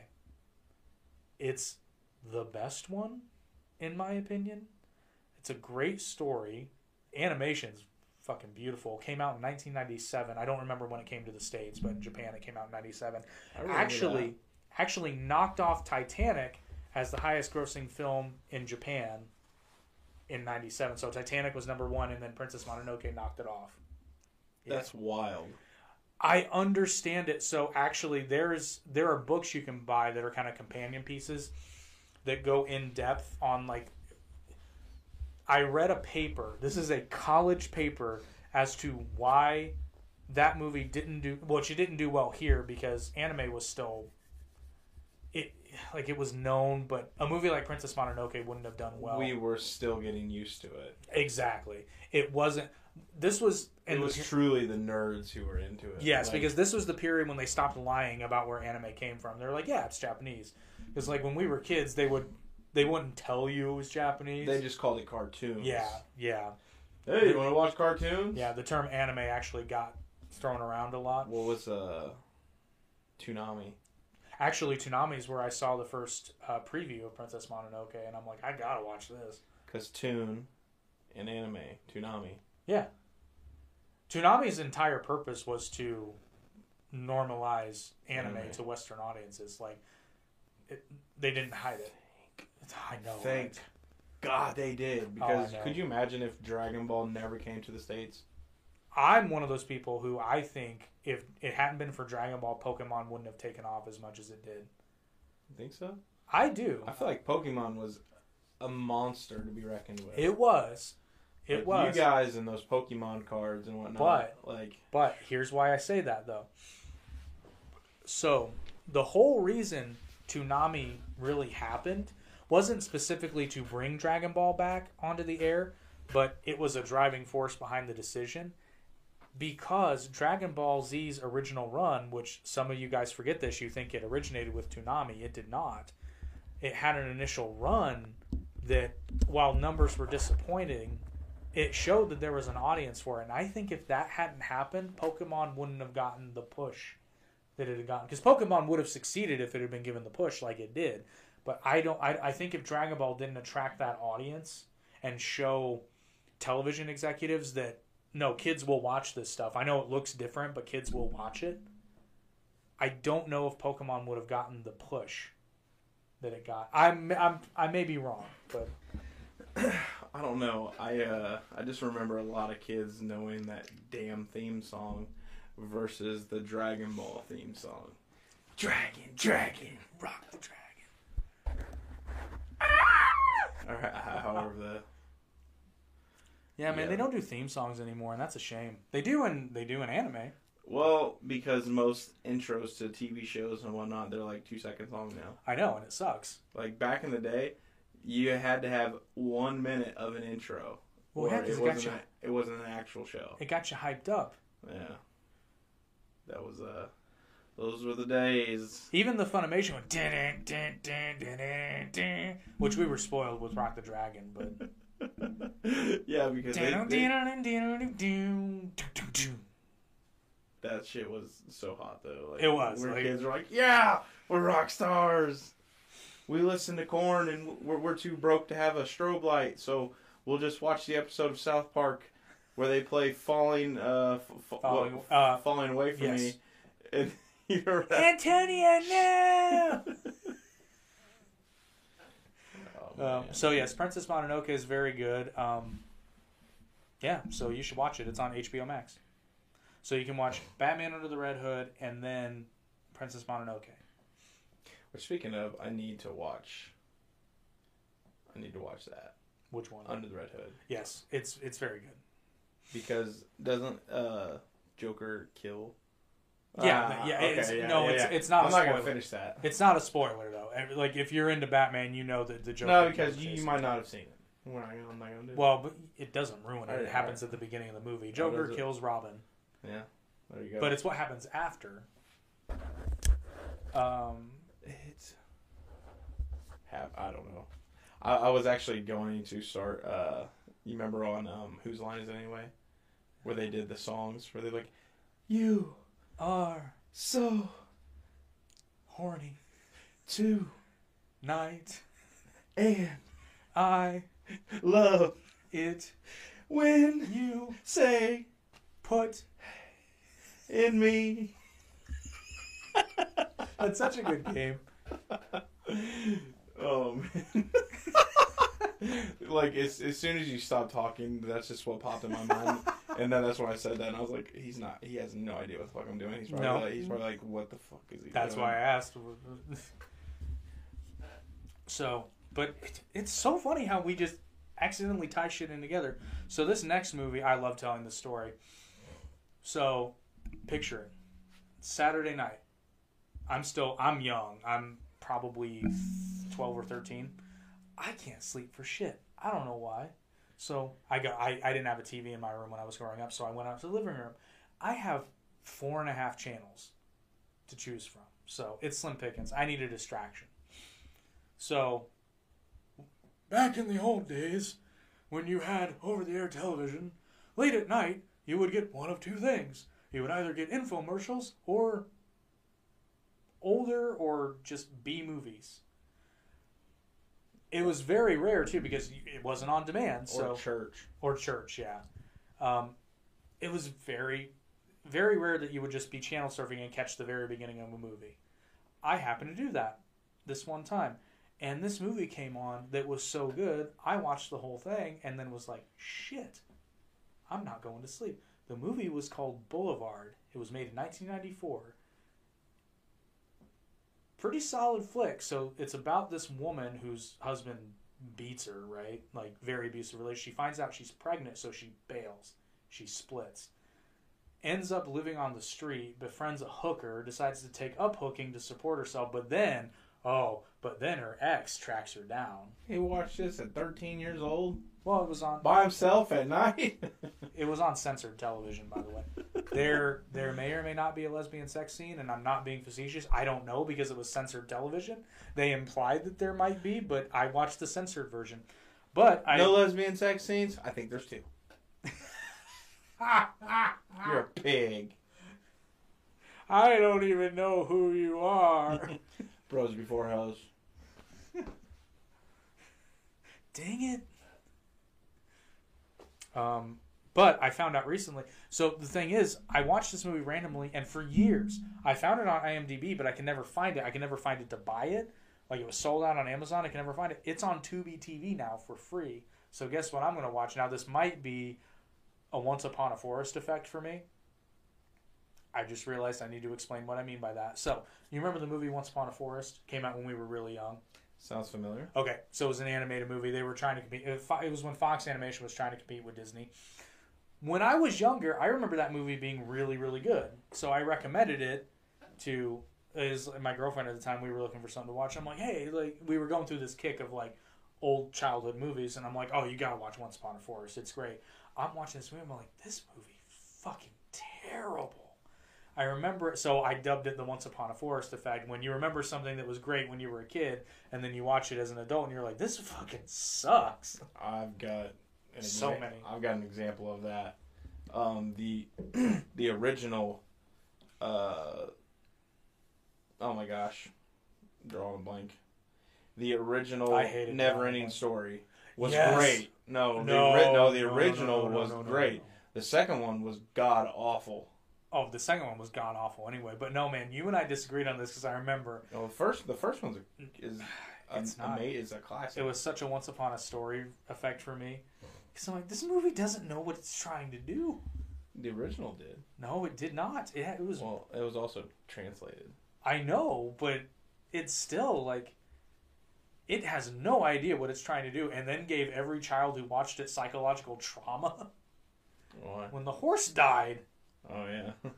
It's the best one, in my opinion. It's a great story. Animation's fucking beautiful. Came out in 1997. I don't remember when it came to the states, but in Japan it came out in 97 I remember actually actually knocked off Titanic as the highest grossing film in Japan in 97. So Titanic was number 1 and then Princess Mononoke knocked it off. that. That's wild. I understand it. So actually there's there are books you can buy that are kind of companion pieces that go in depth on like I read a paper. This is a college paper as to why that movie didn't do well. She didn't do well here because anime was still it like it was known, but a movie like Princess Mononoke wouldn't have done well. We were still getting used to it. exactly. It wasn't. This was It was truly the nerds who were into it. Yes, Like, because this was the period when they stopped lying about where anime came from. They're like, yeah, it's Japanese. Because like when we were kids, they would they wouldn't tell you it was Japanese. they just called it cartoons. yeah, yeah, Hey, you want to watch cartoons? yeah. The term anime actually got thrown around a lot. What was uh, Toonami? Actually, Toonami is where I saw the first uh, preview of Princess Mononoke, and I'm like, I gotta watch this. Because Toon and anime, Toonami. Yeah. Toonami's entire purpose was to normalize anime, Anime. to Western audiences. Like, it, they didn't hide it. I know. Thank right? God they did. Oh, Because know. could you imagine if Dragon Ball never came to the states? I'm one of those people who I think if it hadn't been for Dragon Ball, Pokemon wouldn't have taken off as much as it did. You think so? I do. I feel like Pokemon was a monster to be reckoned with. It was. It Like, was. You guys and those Pokemon cards and whatnot. But- like, But here's why I say that though. So the whole reason Toonami really happened wasn't specifically to bring Dragon Ball back onto the air, but it was a driving force behind the decision. Because Dragon Ball Z's original run, which some of you guys forget this, you think it originated with Toonami, it did not. It had an initial run that, while numbers were disappointing, it showed that there was an audience for it. And I think if that hadn't happened, Pokemon wouldn't have gotten the push that it had gotten. Because Pokemon would have succeeded if it had been given the push like it did. But I don't. I, I think if Dragon Ball didn't attract that audience and show television executives that no kids will watch this stuff. I know it looks different, but kids will watch it. I don't know if Pokemon would have gotten the push that it got. I'm, I'm I may be wrong, but I don't know. I uh, I just remember a lot of kids knowing that damn theme song versus the Dragon Ball theme song. Dragon, dragon, rock the dragon. or h- however the Yeah, man, Yeah. they don't do theme songs anymore, and that's a shame. They do in they do in anime. well because most intros to TV shows and whatnot they're like two seconds long now. I know, and it sucks. Like back in the day, you had to have one minute of an intro. Well, yeah, it wasn't you- a, it wasn't an actual show. It got you hyped up. Yeah, that was uh, those were the days. Even the Funimation went dun, dun, dun, dun, which we were spoiled with Rock the Dragon, but yeah, because they, they- that shit was so hot though. Like, It was, Where like- kids were like, "Yeah, we're rock stars. We listen to Korn, and we're we're too broke to have a strobe light, so we'll just watch the episode of South Park where they play falling, uh, f- Falling- what- uh, falling away from yes. me." And you remember that? Antonia, no. Oh, Um, so yes, Princess Mononoke is very good. Um, yeah, so you should watch it. It's on HBO Max. So you can watch Batman Under the Red Hood and then Princess Mononoke. But speaking of, I need to watch. I need to watch that Which one? Under the Red Hood yes, it's it's very good. Because doesn't uh Joker kill? Yeah, Ah, yeah, okay, it's- yeah, no, yeah, it's- yeah. it's not I'm a not gonna spoiler. finish that. It's not a spoiler though. Every- Like if you're into Batman, you know that the Joker. No, because kills you, you Jason. might not have seen it. We're not gonna, I'm not gonna do. it. Well, but it doesn't ruin it. Alright, It happens at the beginning of the movie. Joker does it? kills Robin, yeah, there you go. but it's what happens after. Um, it's have I don't know. I, I was actually going to start. uh You remember on um whose line is it anyway, where they did the songs where they're like, you are so horny to night. and I love it when you say put. in me. That's such a good game. Oh man. like as, as soon as you stop talking, that's just what popped in my mind. and then that's when I said that and I was like, he's not he has no idea what the fuck I'm doing. He's probably No. like he's probably like, What the fuck is he doing? That's doing? why I asked. so, but it, it's so funny how we just accidentally tie shit in together. So this next movie, I love telling the story. So, picture it. Saturday night. I'm still I'm young. I'm probably 12 or 13. I can't sleep for shit. I don't know why. So I got I, I didn't have a TV in my room when I was growing up, so I went out to the living room. I have four and a half channels to choose from. So it's slim pickings. I need a distraction. So back in the old days, when you had over the air television, late at night you would get one of two things. You would either get infomercials or older or just B movies. It was very rare too because it wasn't on demand. Or So church. or church, yeah. Um, it was very, very rare that you would just be channel surfing and catch the very beginning of a movie. I happened to do that this one time. And this movie came on that was so good, I watched the whole thing and then was like, shit, I'm not going to sleep. The movie was called Boulevard. It was made in 1994. Pretty solid flick. So it's about this woman whose husband beats her, right? Like very abusive relationship. She finds out she's pregnant, so she bails. She splits. Ends up living on the street, befriends a hooker, decides to take up hooking to support herself, but then, oh, but then her ex tracks her down. He watched this at 13 years old Well, it was on by himself at night. it was on censored television, by the way. There there may or may not be a lesbian sex scene, and I'm not being facetious. I don't know because it was censored television. They implied that there might be, but I watched the censored version. But I no lesbian sex scenes? I think there's two. You're a pig. I don't even know who you are. Bros before hoes. Dang it. Um, but I found out recently. So the thing is, I watched this movie randomly, and for years I found it on IMDb, but I can never find it. I can never find it to buy it. Like it was sold out on Amazon. I can never find it. It's on Tubi TV now for free. So guess what? I'm going to watch now. This might be a Once Upon a Forest effect for me. I just realized I need to explain what I mean by that. So you remember the movie Once Upon a Forest came out when we were really young. Sounds familiar. Okay, so it was an animated movie. They were trying to compete. It it was when Fox Animation was trying to compete with Disney. When I was younger, I remember that movie being really, really good. So I recommended it to is my girlfriend at the time. We were looking for something to watch. I'm like, hey, like we were going through this kick of like old childhood movies, and I'm like, oh, you gotta watch Once Upon a Forest. It's great. I'm watching this movie. I'm like, this movie fucking terrible. I remember it, so I dubbed it the Once Upon a Forest effect. When you remember something that was great when you were a kid, and then you watch it as an adult, and you're like, "This fucking sucks." I've got an So many. I've got an example of that. Um, the the original. Uh, oh my gosh, drawing a blank. The original I hated Never Ending Story was Yes. great. No, No, the, no, the original no, no, was great. The second one was god awful. Oh, the second one was god awful anyway. But no, man, you and I disagreed on this because I remember No, the first the first one's a, is It's a, not. ama- is a classic. it was such a Once Upon a Story effect for me. Because I'm like, this movie doesn't know what it's trying to do. the original did. No, it did not. It, it was. Well, it was also translated. I know, but it's still like. It has no idea what it's trying to do, and then gave every child who watched it psychological trauma Why? when the horse died. Oh yeah.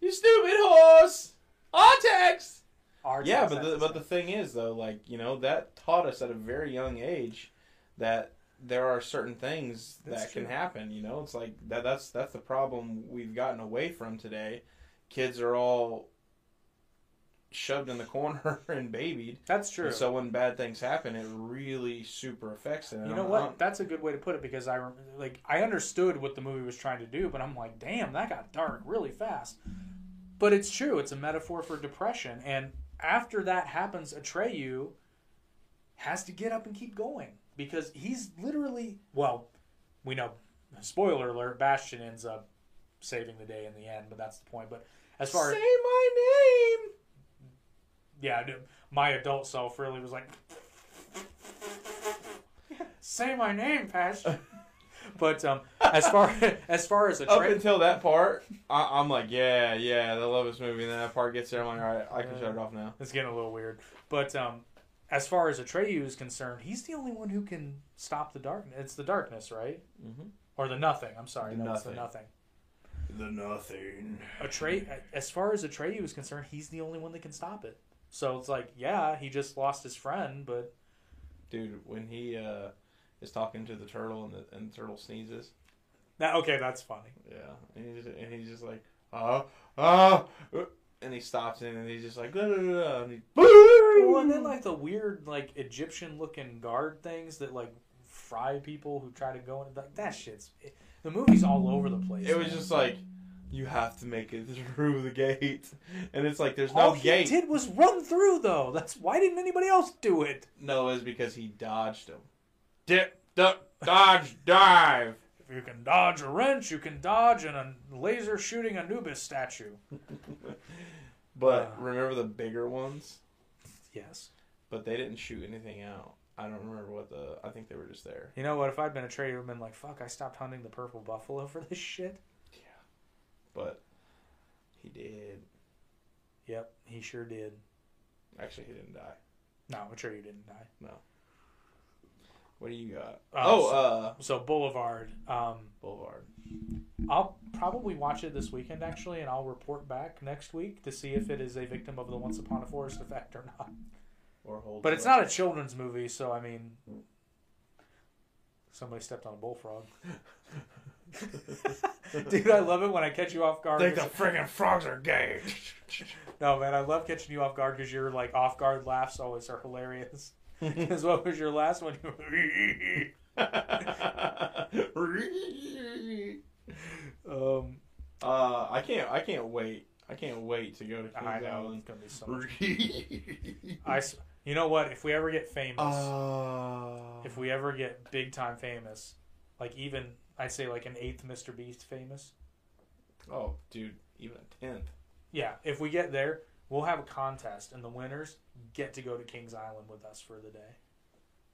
you stupid horse. Artax. Our Yeah, but the, but the thing is though, like you know, that taught us at a very young age that there are certain things That's that can true. happen. You know, it's like that. That's that's the problem we've gotten away from today. Kids are all shoved in the corner and babied. that's true. And so when bad things happen, it really super affects them. You know what? That's a good way to put it because I like I understood what the movie was trying to do, but I'm like, damn, that got dark really fast. But it's true; it's a metaphor for depression, and after that happens, Atreyu has to get up and keep going because he's literally well, we know. Spoiler alert: Bastian ends up saving the day in the end, but that's the point. But as far Say as my name. yeah, my adult self really was like, "Say my name, Pastor." but um, as far as far as a Up until that part, I, I'm like, yeah, yeah, I love this movie. And then that part gets there, I'm like, all right, I can Yeah. shut it off now. it's getting a little weird. But um, as far as Atreyu is concerned, he's the only one who can stop the darkness. It's the darkness, right? Mm-hmm. Or the nothing. I'm sorry, The no, it's the nothing. nothing. The nothing. Atreyu, as far as Atreyu is concerned, he's the only one that can stop it. So it's like, yeah, he just lost his friend, but Dude, when he uh, is talking to the turtle and the, and the turtle sneezes, that okay, that's funny. yeah, and he's just, and he's just like, ah, ah, uh," and he stops in and he's just like, "Blah, blah, blah, blah," and he, Well, and then like the weird like Egyptian looking guard things that like fry people who try to go in. Like that shit's it, the movie's all over the place. it was man. just like, you have to make it through the gate, and it's like, there's no all he gate. did was run through though. That's why didn't anybody else do it? No, it's because he dodged him. Dip, duck, dodge, dive. If you can dodge a wrench, you can dodge an, a laser shooting Anubis statue. But Uh. remember the bigger ones? Yes. But they didn't shoot anything out. I don't remember what the. I think they were just there. You know what? If I'd been Atreyu, I'd been like, fuck, I stopped hunting the purple buffalo for this shit. Yeah, but he did. Yep, he sure did. Actually, he didn't die. No, I'm sure you didn't die. What do you got? Uh, oh, so- uh, So Boulevard, um, Boulevard. I'll probably watch it this weekend actually, and I'll report back next week to see if it is a victim of the Once Upon a Forest effect or not. Or hold. But it's not a children's movie, so I mean, somebody stepped on a bullfrog. Dude, I love it when I catch you off guard. Think the friggin' frogs are gay. No, man, I love catching you off guard because your like off guard laughs always are hilarious. Because what was your last one? um, uh, I can't. I can't wait. I can't wait to go to Kings I know Island. it's gonna be so much. I, you know what? If we ever get famous, Uh, if we ever get big time famous, like even I say like an eighth Mr. Beast famous. oh, dude, even a tenth. Yeah, if we get there, we'll have a contest, and the winners get to go to Kings Island with us for the day.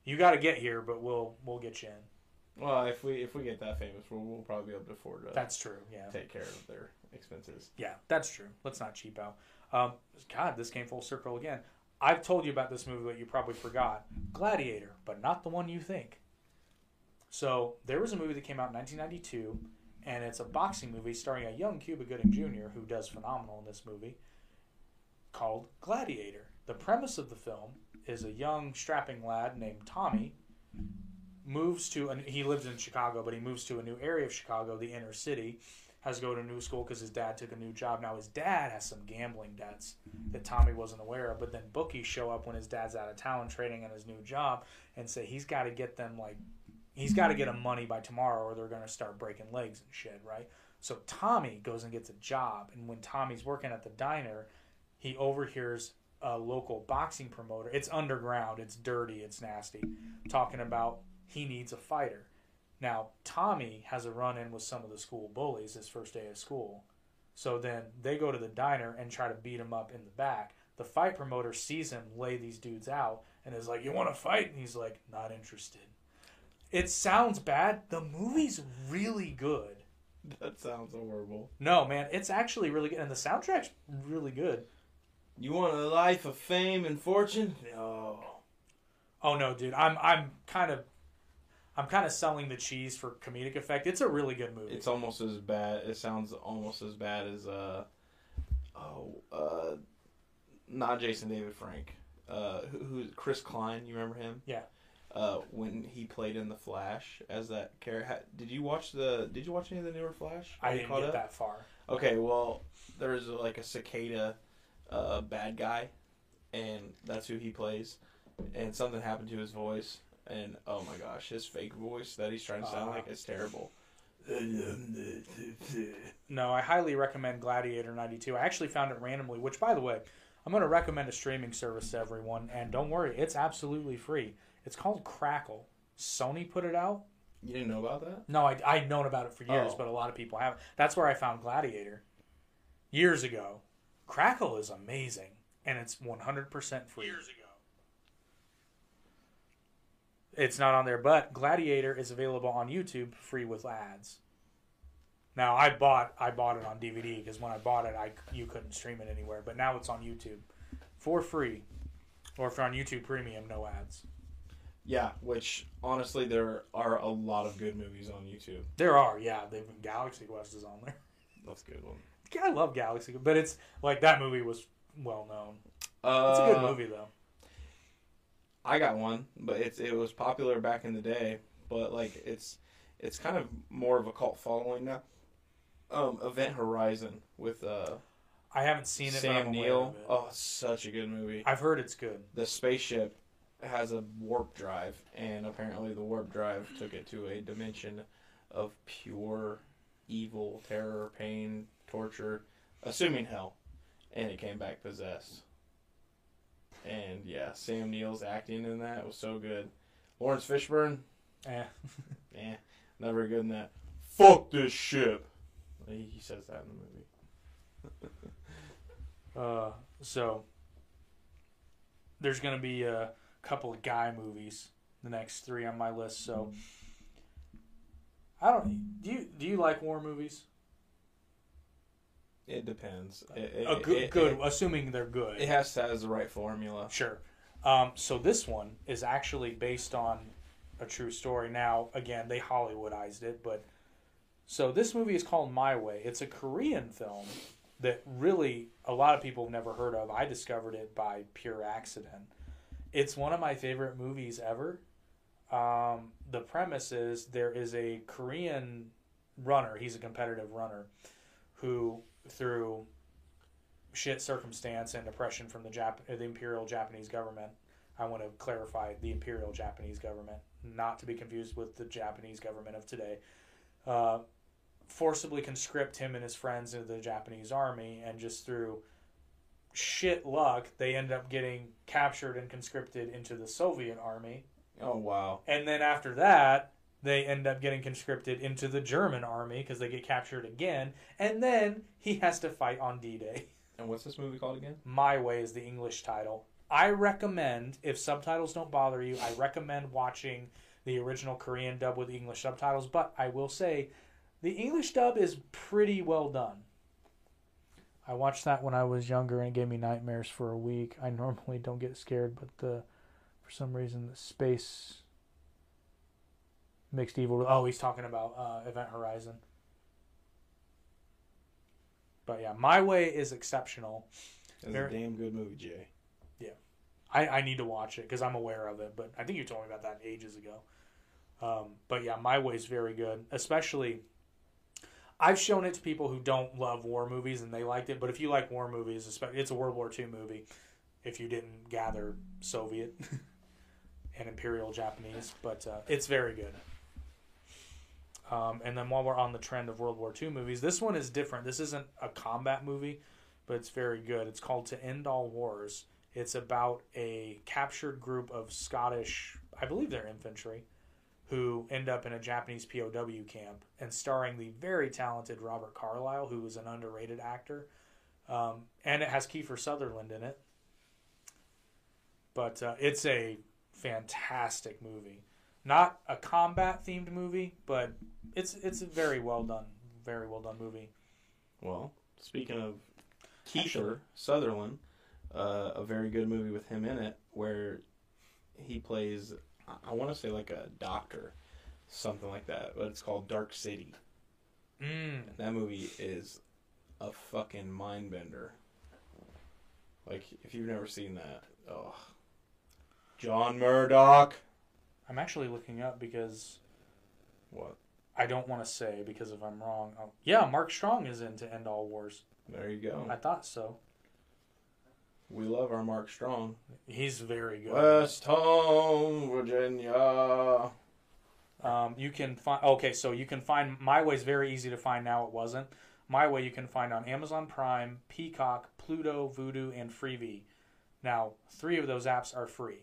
You got to get here, but we'll we'll get you in. Well, if we if we get that famous, we'll, we'll probably be able to afford to That's true. Yeah, take care of their expenses. yeah, that's true. Let's not cheap out. Um, God, this came full circle again. I've told you about this movie, but you probably forgot. Gladiator, but not the one you think. So there was a movie that came out in 1992, and it's a boxing movie starring a young Cuba Gooding Jr. who does phenomenal in this movie, called Gladiator. The premise of the film is a young strapping lad named Tommy moves to and he lives in Chicago, but he moves to a new area of Chicago, the inner city, has to go to a new school because his dad took a new job. Now his dad has some gambling debts that Tommy wasn't aware of, but then bookies show up when his dad's out of town trading on his new job and say he's got to get them like he's got to get them money by tomorrow or they're going to start breaking legs and shit, right? So Tommy goes and gets a job, and when Tommy's working at the diner, he overhears a local boxing promoter. It's underground, it's dirty, it's nasty, talking about he needs a fighter. Now, Tommy has a run in with some of the school bullies his first day of school. So then they go to the diner and try to beat him up in the back. The fight promoter sees him lay these dudes out and is like, You want to fight? And he's like, Not interested. It sounds bad. The movie's really good. That sounds horrible. No, man, it's actually really good. And the soundtrack's really good. You want a life of fame and fortune? No. Oh no, dude. I'm I'm kind of I'm kind of selling the cheese for comedic effect. It's a really good movie. It's almost as bad. It sounds almost as bad as uh, oh, uh, not Jason David Frank. Uh, who, who's Chris Klein? You remember him? Yeah. Uh, when he played in the Flash as that character, did you watch the? Did you watch any of the newer Flash? I didn't get up? that far. Okay, well, there's like a cicada, uh, bad guy, and that's who he plays. And something happened to his voice, and oh my gosh, his fake voice that he's trying to sound Uh. like is terrible. No, I highly recommend Gladiator 92. I actually found it randomly, which, by the way, I'm going to recommend a streaming service to everyone. And don't worry, it's absolutely free. It's called Crackle. Sony put it out. You didn't know about that? No, I, I'd known about it for years, Oh. but a lot of people haven't. That's where I found Gladiator years ago. Crackle is amazing, and it's 100% free. Years ago. It's not on there, but Gladiator is available on YouTube free with ads. Now I bought I bought it on DVD because when I bought it, I you couldn't stream it anywhere, but now it's on YouTube for free, or if you're on YouTube Premium, no ads. Yeah, which honestly, there are a lot of good movies on YouTube. There are, yeah. They've been Galaxy Quest is on there. That's a good one. Yeah, I love Galaxy, but it's like that movie was well known. Uh, It's a good movie though. I got one, but it's it was popular back in the day, but like it's it's kind of more of a cult following now. Um, Event Horizon with uh I haven't seen it. Sam Neill. Oh, such a good movie. I've heard it's good. The spaceship has a warp drive, and apparently the warp drive took it to a dimension of pure evil, terror, pain, torture, assuming hell, and it came back possessed. And yeah, Sam Neill's acting in that was so good. Laurence Fishburne, Eh. eh. Never good in that. Fuck this ship. He, he says that in the movie. Uh, so there's to be a couple of guy movies, the next three on my list. So I don't. Do you do you like war movies? It depends. It, it, A good, it- good, assuming they're good. it has to have the right formula. Sure. Um, so this one is actually based on a true story. Now, again, they Hollywoodized it, but so this movie is called My Way. It's a Korean film that really a lot of people have never heard of. I discovered it by pure accident. It's one of my favorite movies ever. Um, the premise is there is a Korean runner. He's a competitive runner who, through shit circumstance and oppression from the Jap- the imperial Japanese government. I want to clarify the imperial Japanese government, not to be confused with the Japanese government of today. Uh, forcibly conscript him and his friends into the Japanese army, and just through shit luck, they end up getting captured and conscripted into the Soviet army. Oh wow. And then after that, they end up getting conscripted into the German army because they get captured again. And then he has to fight on D Day. And what's this movie called again? My Way is the English title. I recommend, if subtitles don't bother you, I recommend watching the original Korean dub with English subtitles. But I will say, the English dub is pretty well done. I watched that when I was younger and it gave me nightmares for a week. I normally don't get scared, but the for some reason the space mixed evil. Oh, he's talking about uh, Event Horizon. But yeah, My Way is exceptional. It's a damn good movie, Jay. Yeah, I, I need to watch it because I'm aware of it, but I think you told me about that ages ago. Um, but yeah, My Way is very good. Especially, I've shown it to people who don't love war movies and they liked it. But if you like war movies, it's a World War II movie. If you didn't gather Soviet and Imperial Japanese, but uh, it's very good. Um, and then while we're on the trend of World War II movies, this one is different. This isn't a combat movie, but it's very good. It's called To End All Wars. It's about a captured group of Scottish, I believe they're infantry, who end up in a Japanese POW camp, and starring the very talented Robert Carlyle, who is an underrated actor. Um, and it has Kiefer Sutherland in it. But uh, it's a fantastic movie. Not a combat themed movie, but it's it's a very well done, very well done movie. Well, speaking of Kiefer Sutherland, uh, a very good movie with him in it where he plays, I- I want to say like a doctor, something like that, but it's called Dark City. Mm. That movie is a fucking mind bender. Like, if you've never seen that, oh. John Murdoch. I'm actually looking up because What? I don't want to say because if I'm wrong. Oh, yeah, Mark Strong is in to end all wars. There you go. I thought so. We love our Mark Strong. He's very good. West Home, Virginia. Um, you can find okay, so you can find My Way is very easy to find now. It wasn't My Way. You can find on Amazon Prime, Peacock, Pluto, Vudu, and Freevee. Now, three of those apps are free,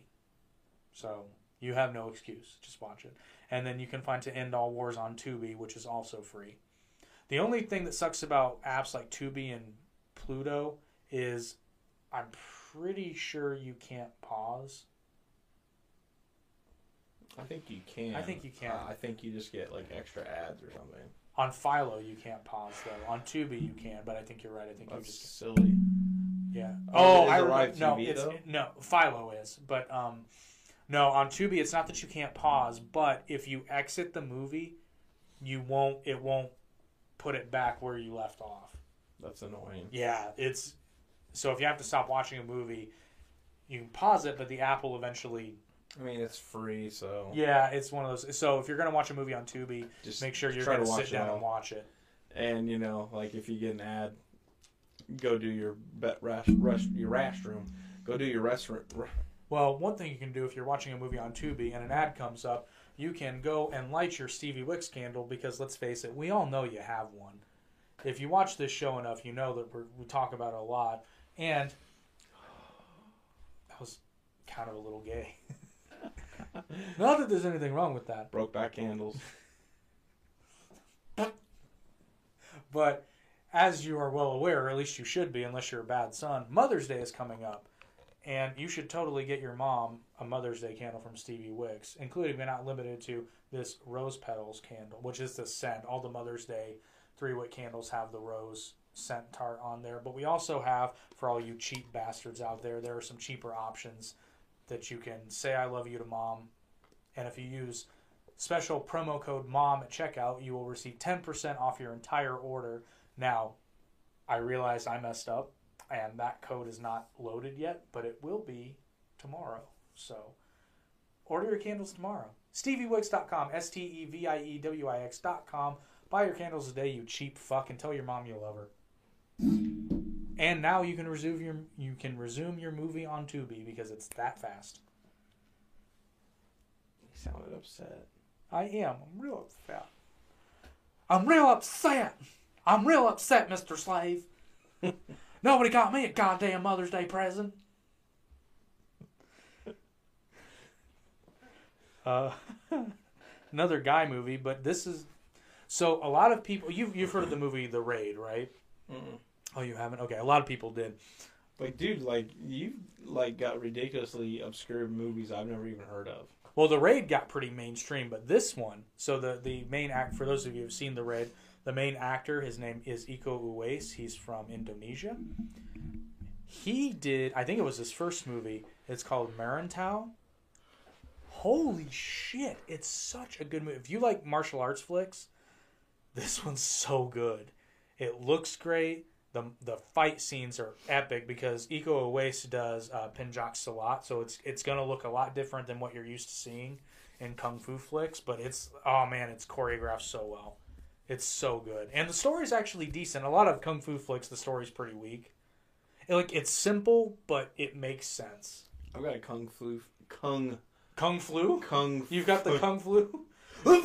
so you have no excuse. Just watch it, and then you can find To End All Wars on Tubi, which is also free. The only thing that sucks about apps like Tubi and Pluto is I'm pretty sure you can't pause. I think you can. I think you can. Uh, I think you just get like extra ads or something. On Philo, you can't pause though. On Tubi, you can, but I think you're right. I think you That's just silly. yeah. Oh, Oh, I remember. No, it's no Philo is, but um, no on Tubi, it's not that you can't pause, but if you exit the movie, you won't. It won't put it back where you left off. That's annoying. Yeah, it's so if you have to stop watching a movie, you can pause it, but the app will eventually. I mean, it's free, so Yeah, it's one of those. So if you're gonna watch a movie on Tubi, just make sure you're to gonna watch sit it down and watch it. And you know, like if you get an ad, go do your bet rest, rest your restroom. Go do your restaurant. Well, one thing you can do if you're watching a movie on Tubi and an ad comes up, you can go and light your Stevie Wix candle because let's face it, we all know you have one. If you watch this show enough, you know that we're, we talk about it a lot. And that was kind of a little gay. Not that there's anything wrong with that. Broke back candles. but as you are well aware, or at least you should be, unless you're a bad son, Mother's Day is coming up. And you should totally get your mom a Mother's Day candle from Stevie Wix, including but not limited to this rose petals candle, which is the scent. All the Mother's Day three wick candles have the rose scent tart on there. But we also have, for all you cheap bastards out there, there are some cheaper options that you can say I love you to mom. And if you use special promo code MOM at checkout, you will receive 10% off your entire order. Now, I realize I messed up and that code is not loaded yet, but it will be tomorrow. So order your candles tomorrow. StevieWix.com, S T E V I E W I X.com. Buy your candles today, you cheap fuck, and tell your mom you love her. And now you can resume your you can resume your movie on Tubi because it's that fast. He sounded upset. I am. I'm real upset. I'm real upset. I'm real upset, Mr. Slave. Nobody got me a goddamn Mother's Day present. Uh, another guy movie, but this is so a lot of people you've you've heard of the movie The Raid, right? Mm-mm. Oh, you haven't? Okay, a lot of people did. Like, dude, like you like got ridiculously obscure movies I've never even heard of. Well, The Raid got pretty mainstream, but this one, so the the main act for those of you who've seen The Raid, the main actor, his name is Iko Uwais. He's from Indonesia. He did, I think it was his first movie. It's called Merantau. Holy shit! It's such a good movie. If you like martial arts flicks, this one's so good. It looks great. The, the fight scenes are epic because Iko Uwais does uh, Pencak Silat, so it's it's gonna look a lot different than what you're used to seeing in kung fu flicks. But it's oh man, it's choreographed so well. It's so good, and the story's actually decent. A lot of kung fu flicks, the story's pretty weak. It, like it's simple, but it makes sense. I've got a kung flu, kung, Kung flu? kung. You've got the kung flu? We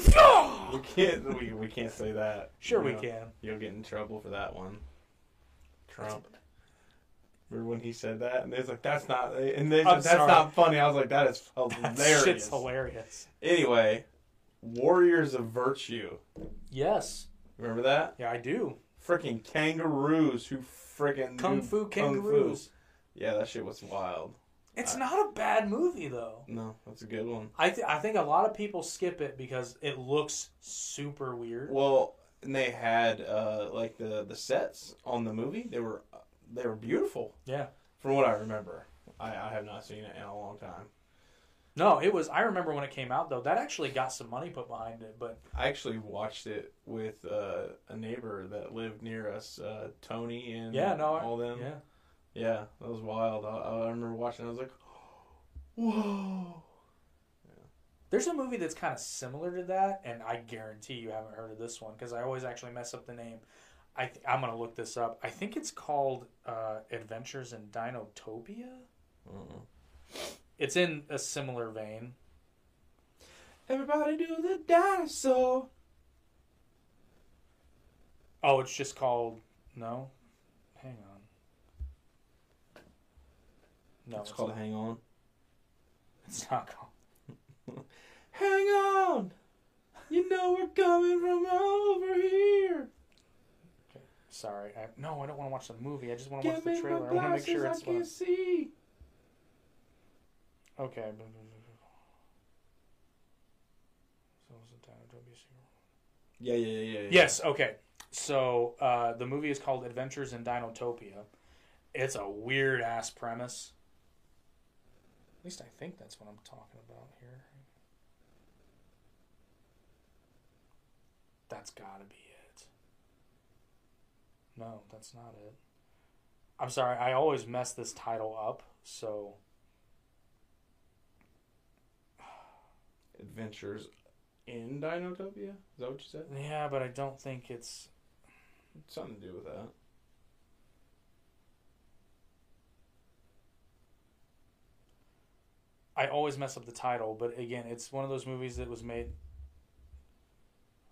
can't. We, we can't say that. Sure, You we can. You'll get in trouble for that one. Trump. Remember when he said that, and it's like that's not, and they uh, I'm that's sorry. not funny. I was like, that is That hilarious. shit's hilarious. Anyway, Warriors of Virtue. Yes. Remember that? Yeah, I do. Freaking kangaroos who freaking Kung fu kung kangaroos. Yeah, that shit was wild. It's I- not a bad movie though. No, that's a good one. I th- I think a lot of people skip it because it looks super weird. Well, and they had uh, like the the sets on the movie. They were they were beautiful Yeah. from what I remember. I, I have not seen it in a long time. No, it was. I remember when it came out though. That actually got some money put behind it. But I actually watched it with uh, a neighbor that lived near us, uh, Tony and yeah, no, I- all them. Yeah. Yeah, that was wild. I, I remember watching. it, I was like, whoa. There's a movie that's kind of similar to that, and I guarantee you haven't heard of this one because I always actually mess up the name. I th- I'm gonna look this up. I think it's called uh, Adventures in Dinotopia. It's in a similar vein. Everybody do the dinosaur. Oh, it's just called no. Hang on. No, it's called Hang On. It's not called. Hang on. You know we're coming from over here. Sorry, I, no, I don't want to watch the movie. I just want to watch the trailer. I want to make sure I it's can't fun. Uh, see. Okay. So was it Dinotopia Secret? Yeah, yeah, yeah, yeah. Yes. Okay. So uh, the movie is called Adventures in Dinotopia. It's a weird ass premise. At least I think that's what I'm talking about here. That's gotta be it. No, that's not it. I'm sorry, I always mess this title up, so Adventures in Dinotopia? Is that what you said? yeah, but I don't think it's Something to do with that. I always mess up the title, but again, it's one of those movies that was made.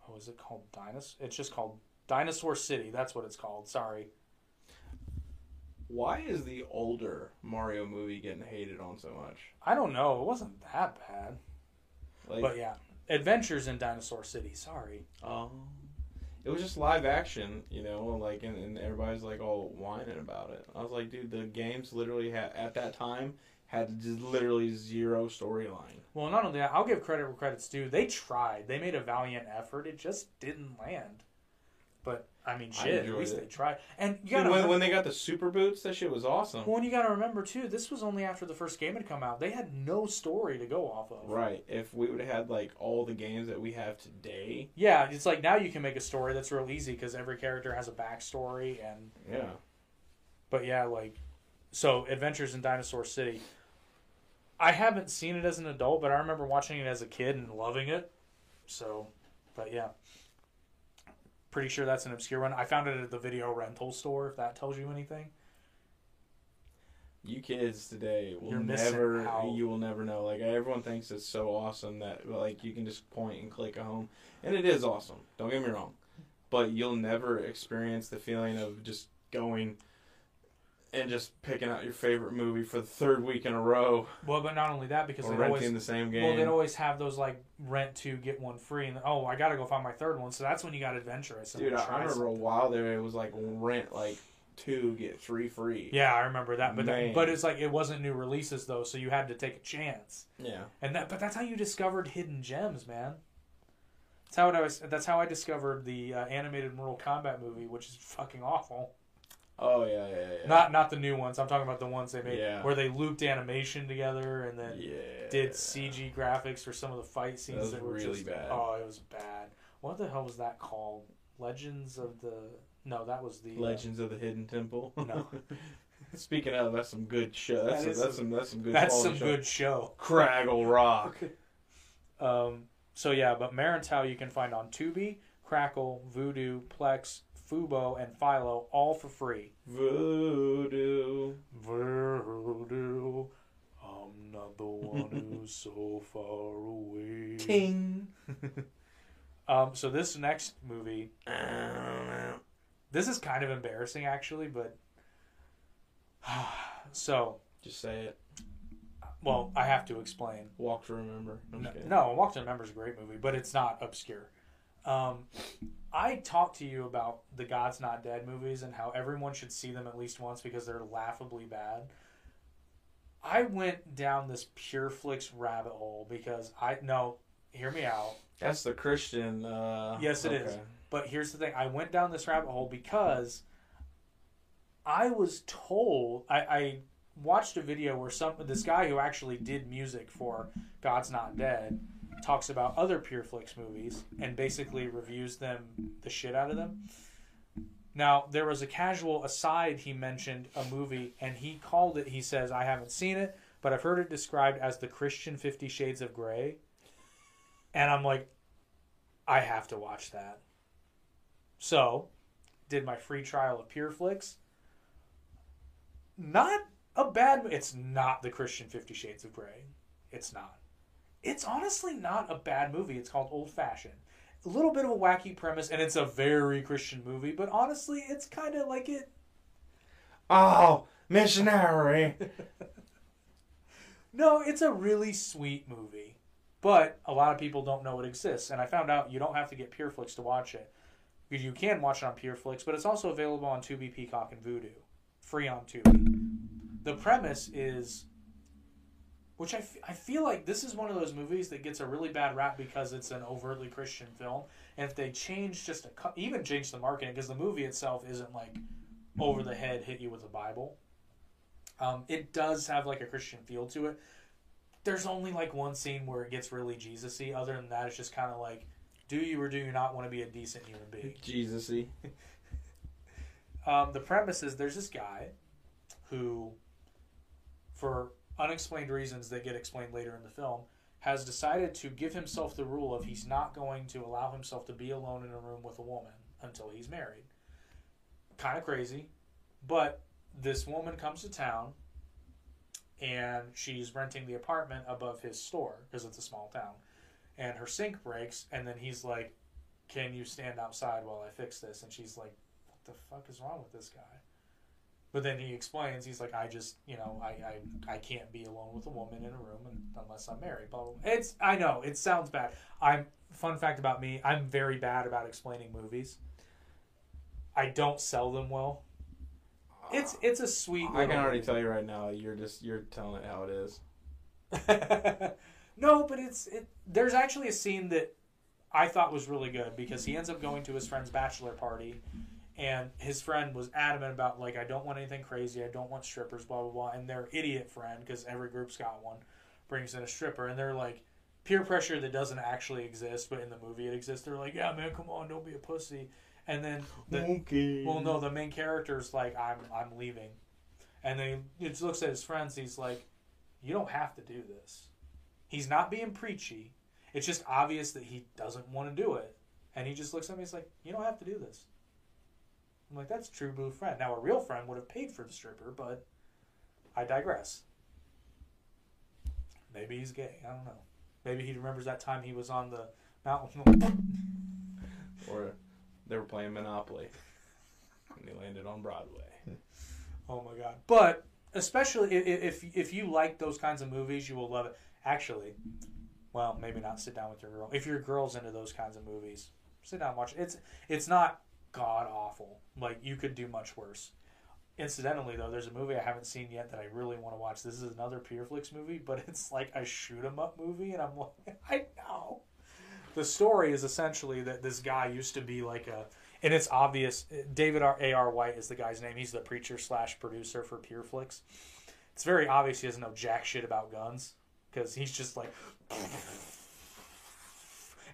Oh, is it called Dinosaur? It's just called Dinosaur City. That's what it's called. Sorry. Why is the older Mario movie getting hated on so much? I don't know. It wasn't that bad. Like, But yeah. Adventures in Dinosaur City. Sorry. um, it was just live action, you know, like and, and everybody's like all whining about it. I was like, dude, the games literally had at that time had just literally zero storyline. Well, not only that, I'll give credit where credit's due. They tried. They made a valiant effort. It just didn't land. But I mean, shit. At least it. they tried. And you gotta when, remember, when they got the super boots, that shit was awesome. well, and you gotta remember too. This was only after the first game had come out. They had no story to go off of. Right. If we would have had like all the games that we have today, Yeah, it's like now you can make a story that's real easy because every character has a backstory and. yeah. But yeah, like, so Adventures in Dinosaur City. I haven't seen it as an adult, but I remember watching it as a kid and loving it. So, but yeah. Pretty sure that's an obscure one. I found it at the video rental store, if that tells you anything. You kids today will You're never, out. you will never know. Like everyone thinks it's so awesome that like you can just point and click a home, and it is awesome. Don't get me wrong, but you'll never experience the feeling of just going and just picking out your favorite movie for the third week in a row, Well, but not only that, because they renting always the same game. well, they'd always have those like rent two get one free, and oh, I gotta go find my third one. So that's when you got adventurous. Dude, I, I remember a while there it was like rent like two get three free. Yeah, I remember that, but Man. but it's like it wasn't new releases though, so you had to take a chance. Yeah. And that, but that's how you discovered hidden gems, man. That's how I was. That's how I discovered the uh, animated Mortal Kombat movie, which is fucking awful. Oh yeah, yeah, yeah. Not not the new ones. I'm talking about the ones they made Yeah. where they looped animation together and then yeah. did CG graphics for some of the fight scenes That was that were really just bad. oh, it was bad. What the hell was that called? Legends of the No, that was the uh, Legends of the Hidden Temple. No. Speaking of, that's some good show. That's, That some, that's some- some that's some good. that's some show. good show. Fraggle Rock. Um, so yeah, but Merantau you can find on Tubi, Crackle, Vudu, Plex, Fubo, and Philo all for free. Voodoo. Voodoo, I'm not the one who's so far away. Ting. Um, so this next movie, I don't know. this is kind of embarrassing actually, but so Just say it. well, I have to explain. Walk to remember. I'm No, no, Walk to Remember is a great movie, but it's not obscure. Um, I talked to you about the God's Not Dead movies and how everyone should see them at least once because they're laughably bad. I went down this Pure Flix rabbit hole because I no, hear me out. That's the Christian. Uh, Yes, it is. But here's the thing: I went down this rabbit hole because I was told I, I watched a video where some this guy who actually did music for God's Not Dead talks about other Pure Flix movies and basically reviews them the shit out of them. Now there was a casual aside he mentioned a movie and he called it. He says I haven't seen it, but I've heard it described as the Christian Fifty Shades of Grey, and I'm like, I have to watch that. So, did my free trial of PureFlix. Not a bad. It's not the Christian Fifty Shades of Grey. It's not. It's honestly not a bad movie. It's called Old Fashioned. A little bit of a wacky premise, and it's a very Christian movie. But honestly, it's kind of like it. Oh, missionary. No, it's a really sweet movie. But a lot of people don't know it exists, and I found out you don't have to get PureFlix to watch it. You- can watch it on PureFlix, but it's also available on Tubi, Peacock, and Vudu, free on Tubi. The premise is, which I, f- I feel like this is one of those movies that gets a really bad rap because it's an overtly Christian film, and if they change just a even change the marketing because the movie itself isn't like over the head hit you with a Bible. Um, it does have like a Christian feel to it. There's only like one scene where it gets really Jesus-y. Other than that, it's just kind of like, do you or do you not want to be a decent human being? Jesus-y. Um, the premise is there's this guy who, for unexplained reasons that get explained later in the film, has decided to give himself the rule of he's not going to allow himself to be alone in a room with a woman until he's married. Kind of crazy, but this woman comes to town and she's renting the apartment above his store because it's a small town. And her sink breaks, and then he's like, Can you stand outside while I fix this? And she's like, What the fuck is wrong with this guy? But then he explains, he's like, I just, you know, I, I, I can't be alone with a woman in a room and, unless I'm married. Blah, blah, blah. It's, I know, it sounds bad. I'm, fun fact about me, I'm very bad about explaining movies. I don't sell them well. It's it's a sweet. I can already movie. tell you right now. You're just you're telling it how it is. no, but it's it. There's actually a scene that I thought was really good because he ends up going to his friend's bachelor party, and his friend was adamant about like I don't want anything crazy. I don't want strippers. Blah blah blah. And their idiot friend, because every group's got one, brings in a stripper, and they're like peer pressure that doesn't actually exist, but in the movie it exists. They're like, yeah, man, come on, don't be a pussy. And then the, okay. well, no, the main character's like, I'm I'm leaving, and then he just looks at his friends. He's like, you don't have to do this. He's not being preachy. It's just obvious that he doesn't want to do it, and he just looks at me. He's like, you don't have to do this. I'm like, that's a true blue friend. Now a real friend would have paid for the stripper, but I digress. Maybe he's gay. I don't know. Maybe he remembers that time he was on the mountain. Or they were playing Monopoly, and he landed on Broadway. Oh my god! But especially if if you like those kinds of movies, you will love it. Actually, well, maybe not sit down with your girl. If your girl's into those kinds of movies, sit down and watch it. It's it's not god awful. Like you could do much worse. Incidentally, though, there's a movie I haven't seen yet that I really want to watch. This is another Pureflix movie, but it's like a shoot 'em up movie, and I'm like, I know. The story is essentially that this guy used to be like a, and it's obvious. David R. A. R. White is the guy's name. He's the preacher slash producer for Pureflix. It's very obvious he doesn't know jack shit about guns because he's just like,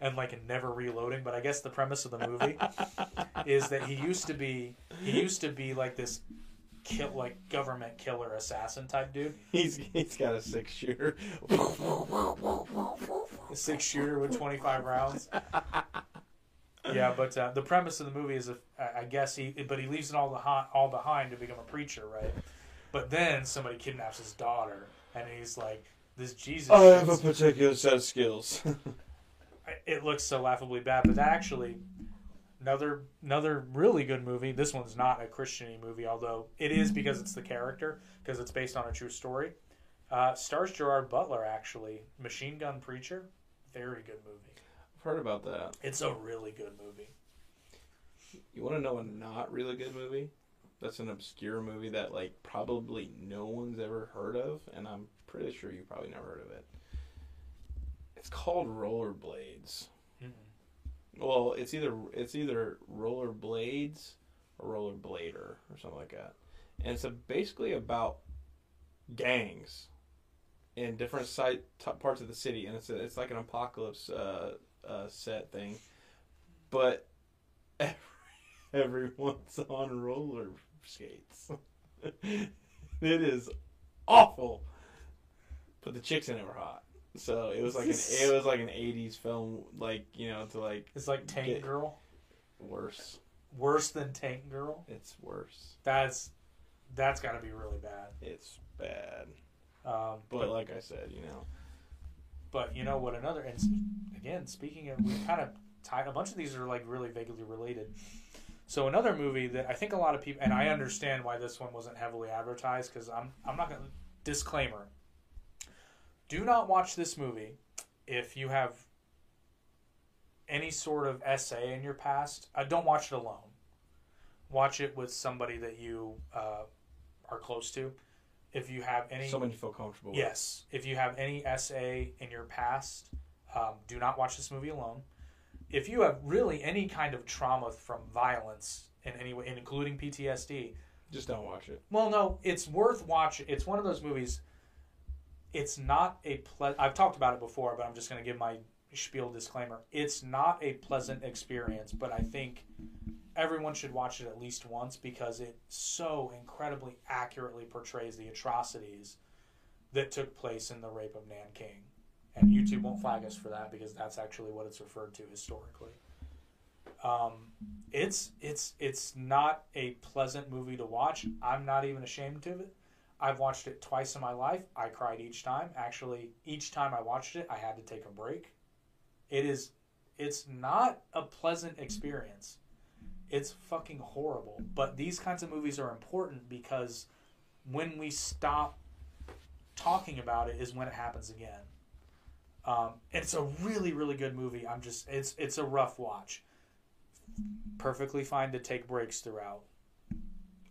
and like never reloading. But I guess the premise of the movie is that he used to be he used to be like this kill like government killer assassin type dude. He's he's got a six shooter. a six shooter with 25 rounds. Yeah, but uh, the premise of the movie is, if, I I guess he, but he leaves it all, behind, all behind to become a preacher, right? But then somebody kidnaps his daughter, and he's like, "This Jesus." I have a particular set of skills. it looks so laughably bad, but actually, another another really good movie. This one's not a Christiany movie, although it is because it's the character, because it's based on a true story. Uh, stars Gerard Butler, actually, Machine Gun Preacher, very good movie. I've heard about that. It's a really good movie. You want to know a not really good movie? That's an obscure movie that like probably no one's ever heard of, and I'm pretty sure you probably never heard of it. It's called Rollerblades. Mm-mm. Well, it's either it's either Rollerblades or Rollerblader or something like that, and it's a, basically about gangs in different site t- parts of the city, and it's a, it's like an apocalypse uh, uh, set thing, but every, everyone's on roller skates. it is awful, but the chicks in it were hot. So it was like an it was like an '80s film, like you know, to like It's like Tank Girl. worse. Worse than Tank Girl. It's worse. That's that's got to be really bad. It's bad. Um, But, but like I said, you know, but you know what? Another and again, speaking of, we kind of tied a bunch of these are like really vaguely related. So another movie that I think a lot of people and I understand why this one wasn't heavily advertised because I'm I'm not gonna disclaimer. Do not watch this movie if you have any sort of SA in your past. Uh, don't watch it alone. Watch it with somebody that you uh, are close to. If you have any someone you feel comfortable with. Yes. If you have any SA in your past, um, do not watch this movie alone. If you have really any kind of trauma from violence in any way, including PTSD, Just don't watch it. well, no, it's worth watching. It's one of those movies. It's not a ple- I've talked about it before, but I'm just going to give my spiel disclaimer. It's not a pleasant experience, but I think everyone should watch it at least once because it so incredibly accurately portrays the atrocities that took place in the rape of Nanking. And YouTube won't flag us for that because that's actually what it's referred to historically. Um, it's it's it's not a pleasant movie to watch. I'm not even ashamed of it. I've watched it twice in my life. I cried each time. Actually, each time I watched it, I had to take a break. It is it's not a pleasant experience. It's fucking horrible. But these kinds of movies are important because when we stop talking about it is when it happens again. Um, it's a really, really good movie. I'm just, it's, it's a rough watch. perfectly fine to take breaks throughout.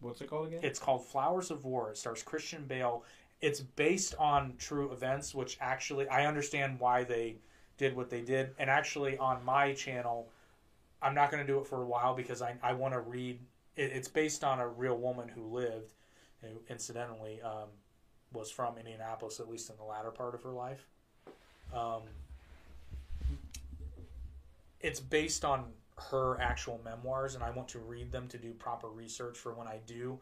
What's it called again? It's called Flowers of War. It stars Christian Bale. It's based on true events, which actually I understand why they did what they did. And actually, on my channel, I'm not going to do it for a while because I, I want to read. It, it's based on a real woman who lived, who incidentally um, was from Indianapolis, at least in the latter part of her life. Um, it's based on her actual memoirs, and I want to read them to do proper research for when I do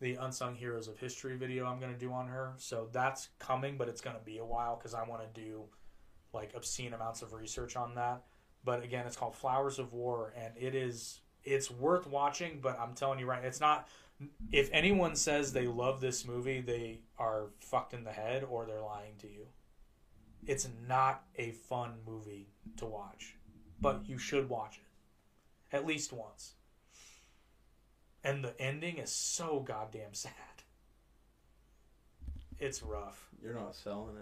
the Unsung Heroes of History video I'm going to do on her. So that's coming, but it's going to be a while because I want to do like obscene amounts of research on that. But again, it's called Flowers of War, and it is it's worth watching. But I'm telling you right, it's not. If anyone says they love this movie, they are fucked in the head or they're lying to you. It's not a fun movie to watch, but you should watch it at least once. And the ending is so goddamn sad. It's rough. You're not selling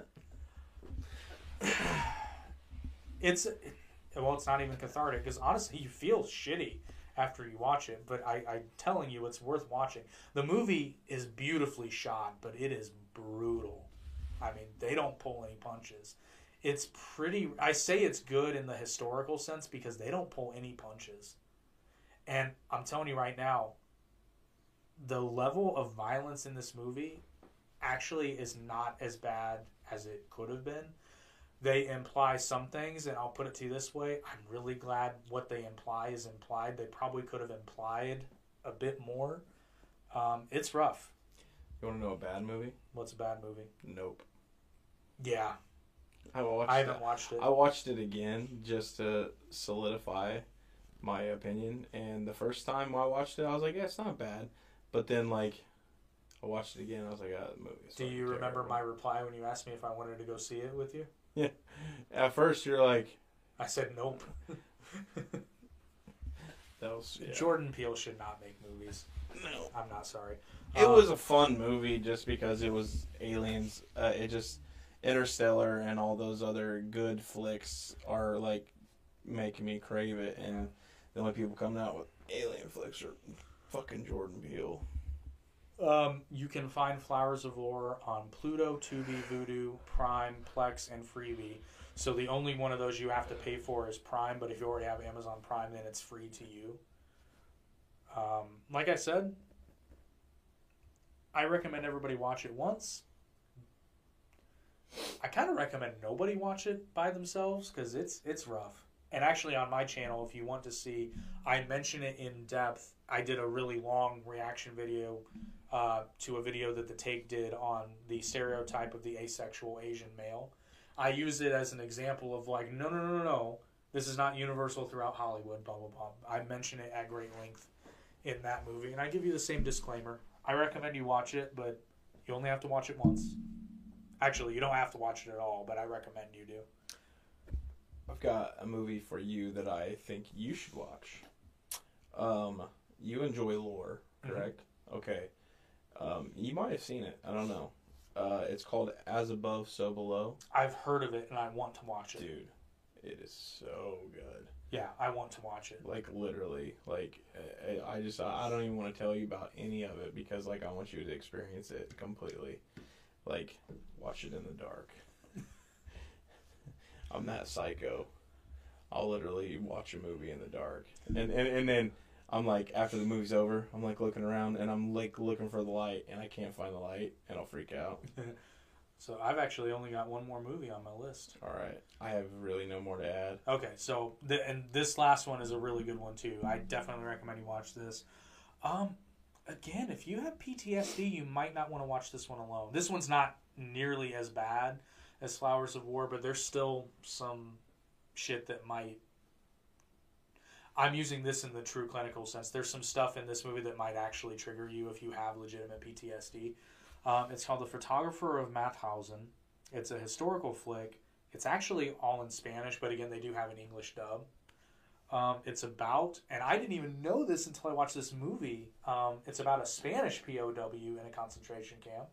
it. It's well, it's not even cathartic because honestly, you feel shitty after you watch it. But I, I'm telling you, it's worth watching. The movie is beautifully shot, but it is brutal. I mean, they don't pull any punches. It's pretty. I say it's good in the historical sense because they don't pull any punches. And I'm telling you right now, the level of violence in this movie actually is not as bad as it could have been. They imply some things, and I'll put it to you this way I'm really glad what they imply is implied. They probably could have implied a bit more. Um, it's rough. You want to know a bad movie? What's a bad movie? Nope. Yeah, I watched. I haven't it. watched it. I watched it again just to solidify my opinion. And the first time I watched it, I was like, "Yeah, it's not bad." But then, like, I watched it again. I was like, "Ah, the movie." Do you remember terrible." my reply when you asked me if I wanted to go see it with you? Yeah. At first, you're like, I said nope. "That was." Yeah. Jordan Peele should not make movies. No. I'm not sorry. It Um, was a fun movie just because it was aliens. Uh, it just Interstellar and all those other good flicks are like making me crave it, and the only people coming out with alien flicks are fucking Jordan Peele. Um, you can find Flowers of War on Pluto, Tubi, Vudu, Prime, Plex, and Freevee. So the only one of those you have to pay for is Prime, but if you already have Amazon Prime, then it's free to you. Um, like I said, I recommend everybody watch it once. I kind of recommend nobody watch it by themselves because it's it's rough. And actually, on my channel, if you want to see, I mention it in depth. I did a really long reaction video uh, to a video that the Take did on the stereotype of the asexual Asian male. I use it as an example of like, no, no, no, no, no. This is not universal throughout Hollywood. Blah blah blah. I mention it at great length in that movie, and I give you the same disclaimer. I recommend you watch it, but you only have to watch it once. Actually, you don't have to watch it at all, but I recommend you do. I've got a movie for you that I think you should watch. Um, you enjoy lore, Mhm. correct? Okay. Um, you might have seen it. I don't know. Uh, it's called As Above, So Below. I've heard of it, and I want to watch it. Dude, it is so good. Yeah, I want to watch it. Like literally, like I, I just I don't even want to tell you about any of it because like I want you to experience it completely. Like watch it in the dark. I'm that psycho. I'll literally watch a movie in the dark, and and and then I'm like after the movie's over, I'm like looking around and I'm like looking for the light and I can't find the light and I'll freak out. So I've actually only got one more movie on my list. All right, I have really no more to add. Okay, so the, and this last one is a really good one too. I definitely recommend you watch this. Um, again, if you have PTSD, you might not want to watch this one alone. This one's not nearly as bad as Flowers of War, but there's still some shit that might. I'm using this in the true clinical sense. There's some stuff in this movie that might actually trigger you if you have legitimate PTSD. Um, it's called The Photographer of Mauthausen. It's a historical flick. It's actually all in Spanish, but again, they do have an English dub. Um, it's about, and I didn't even know this until I watched this movie. Um, it's about a Spanish POW in a concentration camp.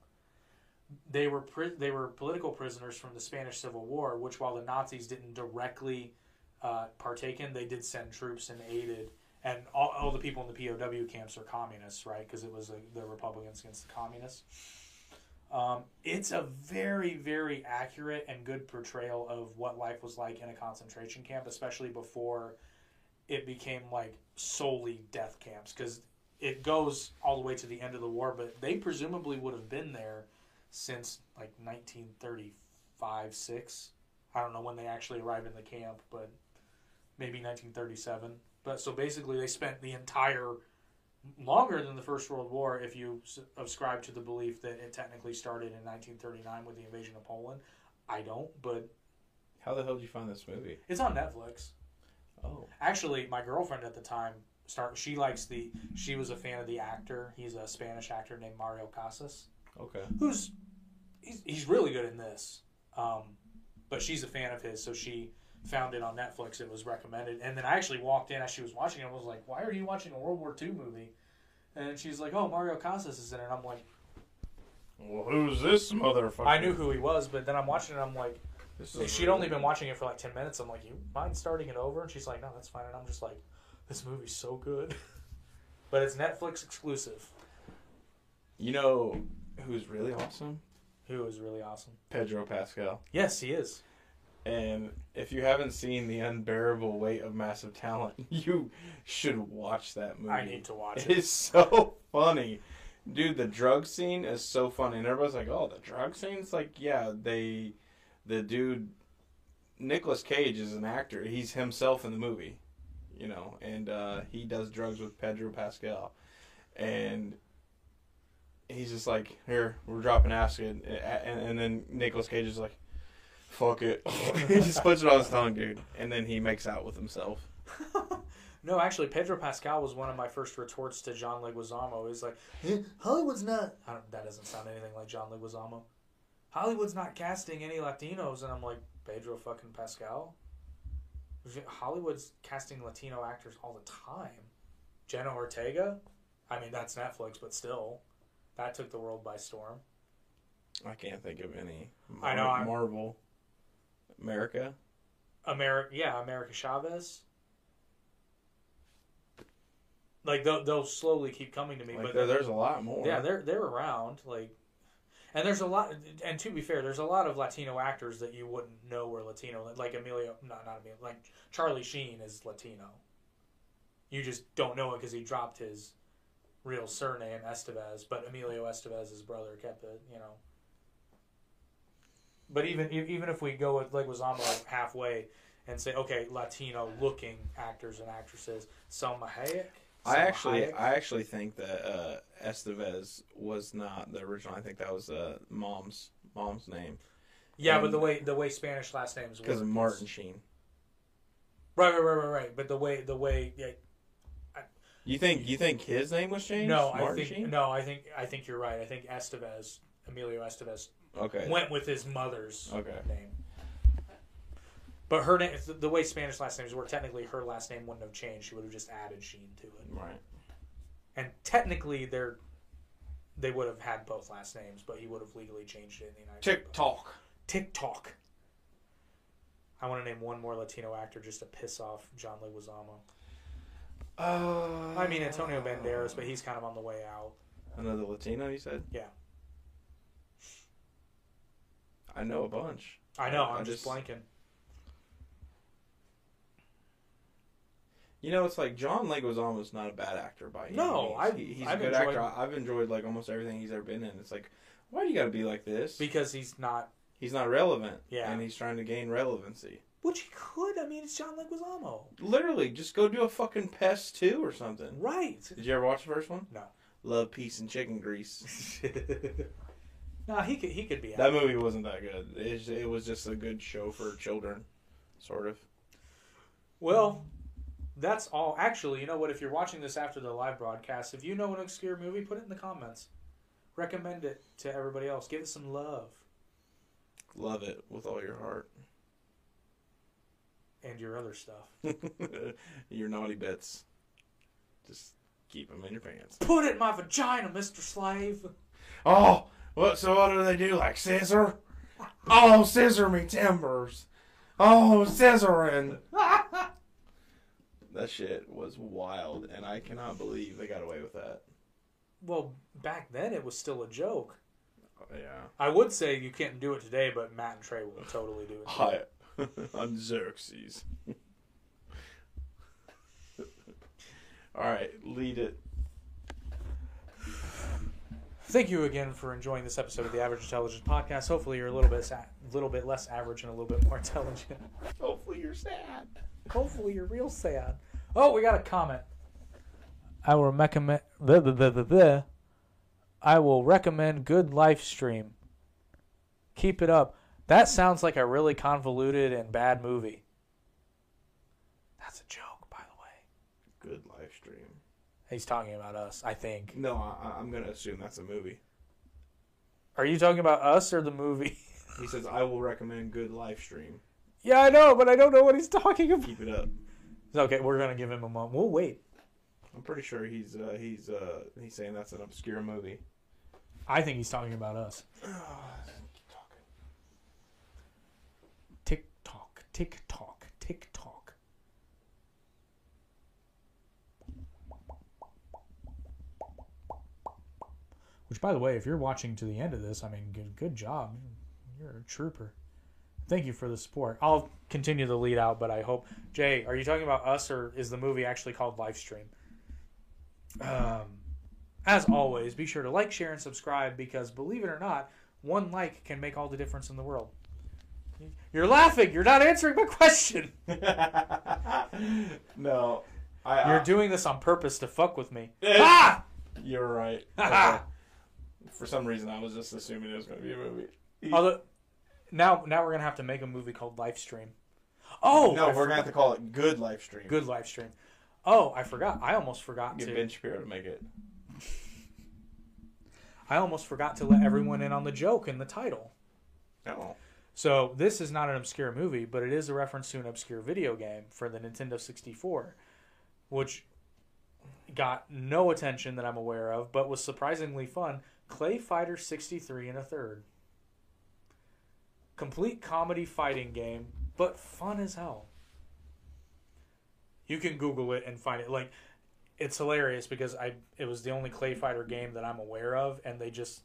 They were pri- they were political prisoners from the Spanish Civil War, which while the Nazis didn't directly uh, partake in, they did send troops and aided and all, all the people in the POW camps are communists, right? Because it was uh the Republicans against the communists. Um, it's a very, very accurate and good portrayal of what life was like in a concentration camp, especially before it became like solely death camps. Because it goes all the way to the end of the war, but they presumably would have been there since like 1935, six. I don't know when they actually arrived in the camp, but maybe 1937. But so basically, they spent the entire longer than the First World War if you subscribe to the belief that it technically started in 1939 with the invasion of Poland. I don't, but How the hell did you find this movie? it's on Netflix. Oh, Actually, my girlfriend at the time start she likes the she was a fan of the actor. He's a Spanish actor named Mario Casas, okay. who's he's, he's really good in this. Um, but she's a fan of his, so she found it on Netflix. It was recommended, and then I actually walked in as she was watching it. and was like, "Why are you watching a World War II movie?" And she's like, "Oh, Mario Casas is in it." And I'm like, Well, who's this motherfucker? I knew who he was, but then I'm watching it. And I'm like, This is she'd only been watching it for like ten minutes. I'm like, "You mind starting it over?" And she's like, "No, that's fine." And I'm just like, "This movie's so good," but it's Netflix exclusive. You know who's really awesome? Who is really awesome? Pedro Pascal. Yes, he is. And if you haven't seen The Unbearable Weight of Massive Talent, you should watch that movie. I need to watch It it. is so funny. Dude, the drug scene is so funny. And everybody's like, oh, the drug scene? It's like, yeah, they. The dude. Nicolas Cage is an actor. He's himself in the movie. You know, and uh, he does drugs with Pedro Pascal. And. He's just like, here, we're dropping acid. And, and then Nicolas Cage is like, fuck it. he just puts it on his tongue, dude. And then he makes out with himself. No, actually, Pedro Pascal was one of my first retorts to John Leguizamo. He's like, "Eh, Hollywood's not. That doesn't sound anything like John Leguizamo. Hollywood's not casting any Latinos, and I'm like, Pedro fucking Pascal. Hollywood's casting Latino actors all the time. Jenna Ortega. I mean, that's Netflix, but still, that took the world by storm. I can't think of any. I know, I'm- Marvel. America. America, yeah, America Chavez. Like they'll, they'll slowly keep coming to me, Like but there, there's a lot more. Yeah, they're they're around. Like, and there's a lot. And to be fair, there's a lot of Latino actors that you wouldn't know were Latino. Like Emilio, no, not Emilio. Like Charlie Sheen is Latino. You just don't know it because he dropped his real surname Estevez, but Emilio Estevez's brother kept it. You know. But even even if we go with Leguizamo halfway and say, okay, Latino-looking actors and actresses, Salma Hayek. I actually, Hayek. I actually think that uh, Estevez was not the original. I think that was uh, mom's mom's name Yeah, but the way the way Spanish last names because work is- Martin Sheen. Right, right, right, right, right. But the way the way yeah, You think you think his name was changed? no, I think Sheen. no, I think I think you're right. I think Estevez, Emilio Estevez, Okay. went with his mother's Okay. name. But her name, the way Spanish last names work, technically her last name wouldn't have changed. She would have just added Sheen to it. Right. And technically, they're they would have had both last names, but he would have legally changed it in the United States. TikTok. TikTok. I want to name one more Latino actor just to piss off John Leguizamo. Uh, I mean Antonio Banderas, but he's kind of on the way out. another Latino. You said. Yeah. I know a bunch. I know. I I'm just just- blanking. You know, it's like John Leguizamo's not a bad actor by any No, means. I've- He- he's I've a good enjoyed- actor. I- I've enjoyed like almost everything he's ever been in. It's like, why do you got to be like this? Because he's not. He's not relevant. Yeah. and he's trying to gain relevancy. Which he could. I mean, it's John Leguizamo. Literally, just go do a fucking Pest two or something. Right. Did you ever watch the first one? No. Love, peace, and chicken grease. no, he could. He could be. that movie wasn't that good. It, it was just a good show for children, sort of. Well, that's all. Actually, you know what? If you're watching this after the live broadcast, if you know an obscure movie, put it in the comments. Recommend it to everybody else. Give it some love Love it with all your heart. And your other stuff. your naughty bits. Just keep them in your pants. Put it in my vagina, Mister Slave. Oh, what? So what do they do? Like scissor? Oh, scissor me timbers. Oh, scissoring. That shit was wild, and I cannot believe they got away with that. Well, back then it was still a joke. Oh, yeah. I would say you can't do it today, but Matt and Trey will totally do it. Hi, I'm Xerxes. All right, lead it. Thank you again for enjoying this episode of the Average Intelligence Podcast. Hopefully, you're a little bit sa- little bit less average and a little bit more intelligent. Hopefully, you're sad. Hopefully, you're real sad. Oh, we got a comment. I will recommend. I will recommend good live stream. Keep it up. That sounds like a really convoluted and bad movie. That's a joke, by the way. Good live stream. He's talking about us, I think. No, I, I'm gonna assume that's a movie. Are you talking about us or the movie? He says, "I will recommend good live stream. yeah, I know, but I don't know what he's talking about. Keep it up." Okay, we're gonna give him a moment. We'll wait. I'm pretty sure he's uh, he's uh, he's saying that's an obscure movie. I think he's talking about us. Keep talking. Tick tock, tick tock, tick tock. Which, by the way, if you're watching to the end of this, I mean, good, good job. You're a trooper. Thank you for the support. I'll continue the lead out, but I hope Jay, are you talking about us or is the movie actually called Livestream? Um, as always, be sure to like, share, and subscribe because believe it or not, one like can make all the difference in the world. You're laughing. You're not answering my question. no, I, You're I, doing this on purpose to fuck with me. Ah! You're right. Okay. For some reason, I was just assuming it was going to be a movie. Although, now, now we're gonna have to make a movie called Livestream. Oh no, I we're gonna have to call it good live stream. good live stream. Oh, I forgot. I almost forgot Get to. Ben Shapiro to make it. I almost forgot to let everyone in on the joke in the title. Oh, So this is not an obscure movie, but it is a reference to an obscure video game for the Nintendo 64, which got no attention that I'm aware of, but was surprisingly fun. Clay Fighter 63 and a third. Complete comedy fighting game, but fun as hell. You can Google it and find it. Like, it's hilarious because I it was the only Clay Fighter game that I'm aware of, and they just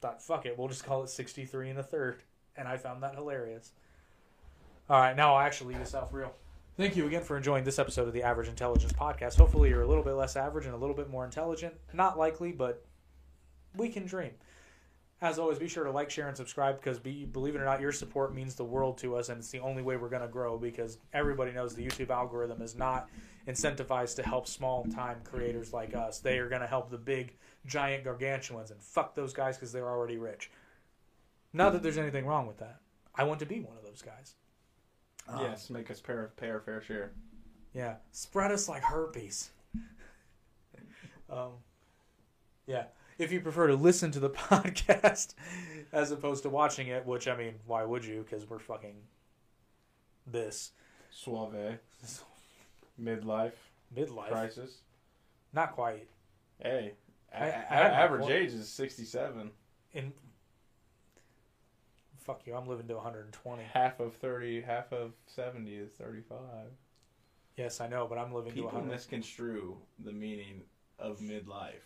thought, "Fuck it, we'll just call it 63 and a third and I found that hilarious. All right, now I'll actually leave this off real. Thank you again for enjoying this episode of the Average Intelligence Podcast. Hopefully, you're a little bit less average and a little bit more intelligent. Not likely, but we can dream. As always, be sure to like, share, and subscribe because, be, believe it or not, your support means the world to us, and it's the only way we're going to grow because everybody knows the YouTube algorithm is not incentivized to help small time creators like us. They are going to help the big, giant, gargantuans, and fuck those guys because they're already rich. Not that there's anything wrong with that. I want to be one of those guys. Um, yes, make us pay our, pay our fair share. Yeah. Spread us like herpes. um, yeah. If you prefer to listen to the podcast as opposed to watching it, which, I mean, why would you? Because we're fucking this. Suave, midlife Midlife. crisis. Not quite. Hey, I- I my average age is sixty-seven. In Fuck you, I'm living to 120. Half of thirty, half of seventy is thirty-five. Yes, I know, but I'm living People to 100. misconstrue the meaning of midlife.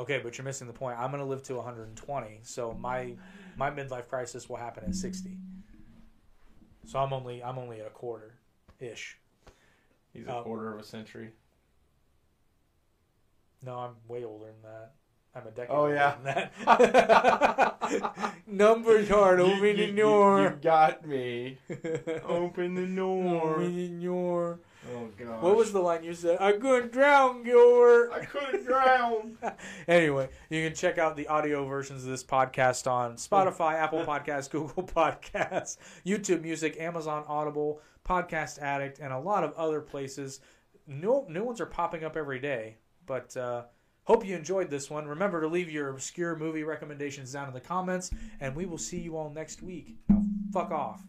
Okay, but you're missing the point. I'm going to live to 120, so my my midlife crisis will happen at 60. So I'm only I'm only at a quarter, ish. He's a Um, quarter of a century. No, I'm way older than that. I'm a decade. Oh, yeah. that. Numbers hard. Open you, the you- door. you got me. Open the door. Open the door. Oh god. What was the line you said? I couldn't drown, Gilbert. I couldn't drown. anyway, you can check out the audio versions of this podcast on Spotify, Apple Podcasts, Google Podcasts, YouTube Music, Amazon Audible, Podcast Addict, and a lot of other places. New, new ones are popping up every day, but uh, hope you enjoyed this one. Remember to leave your obscure movie recommendations down in the comments, and we will see you all next week. Now, fuck off.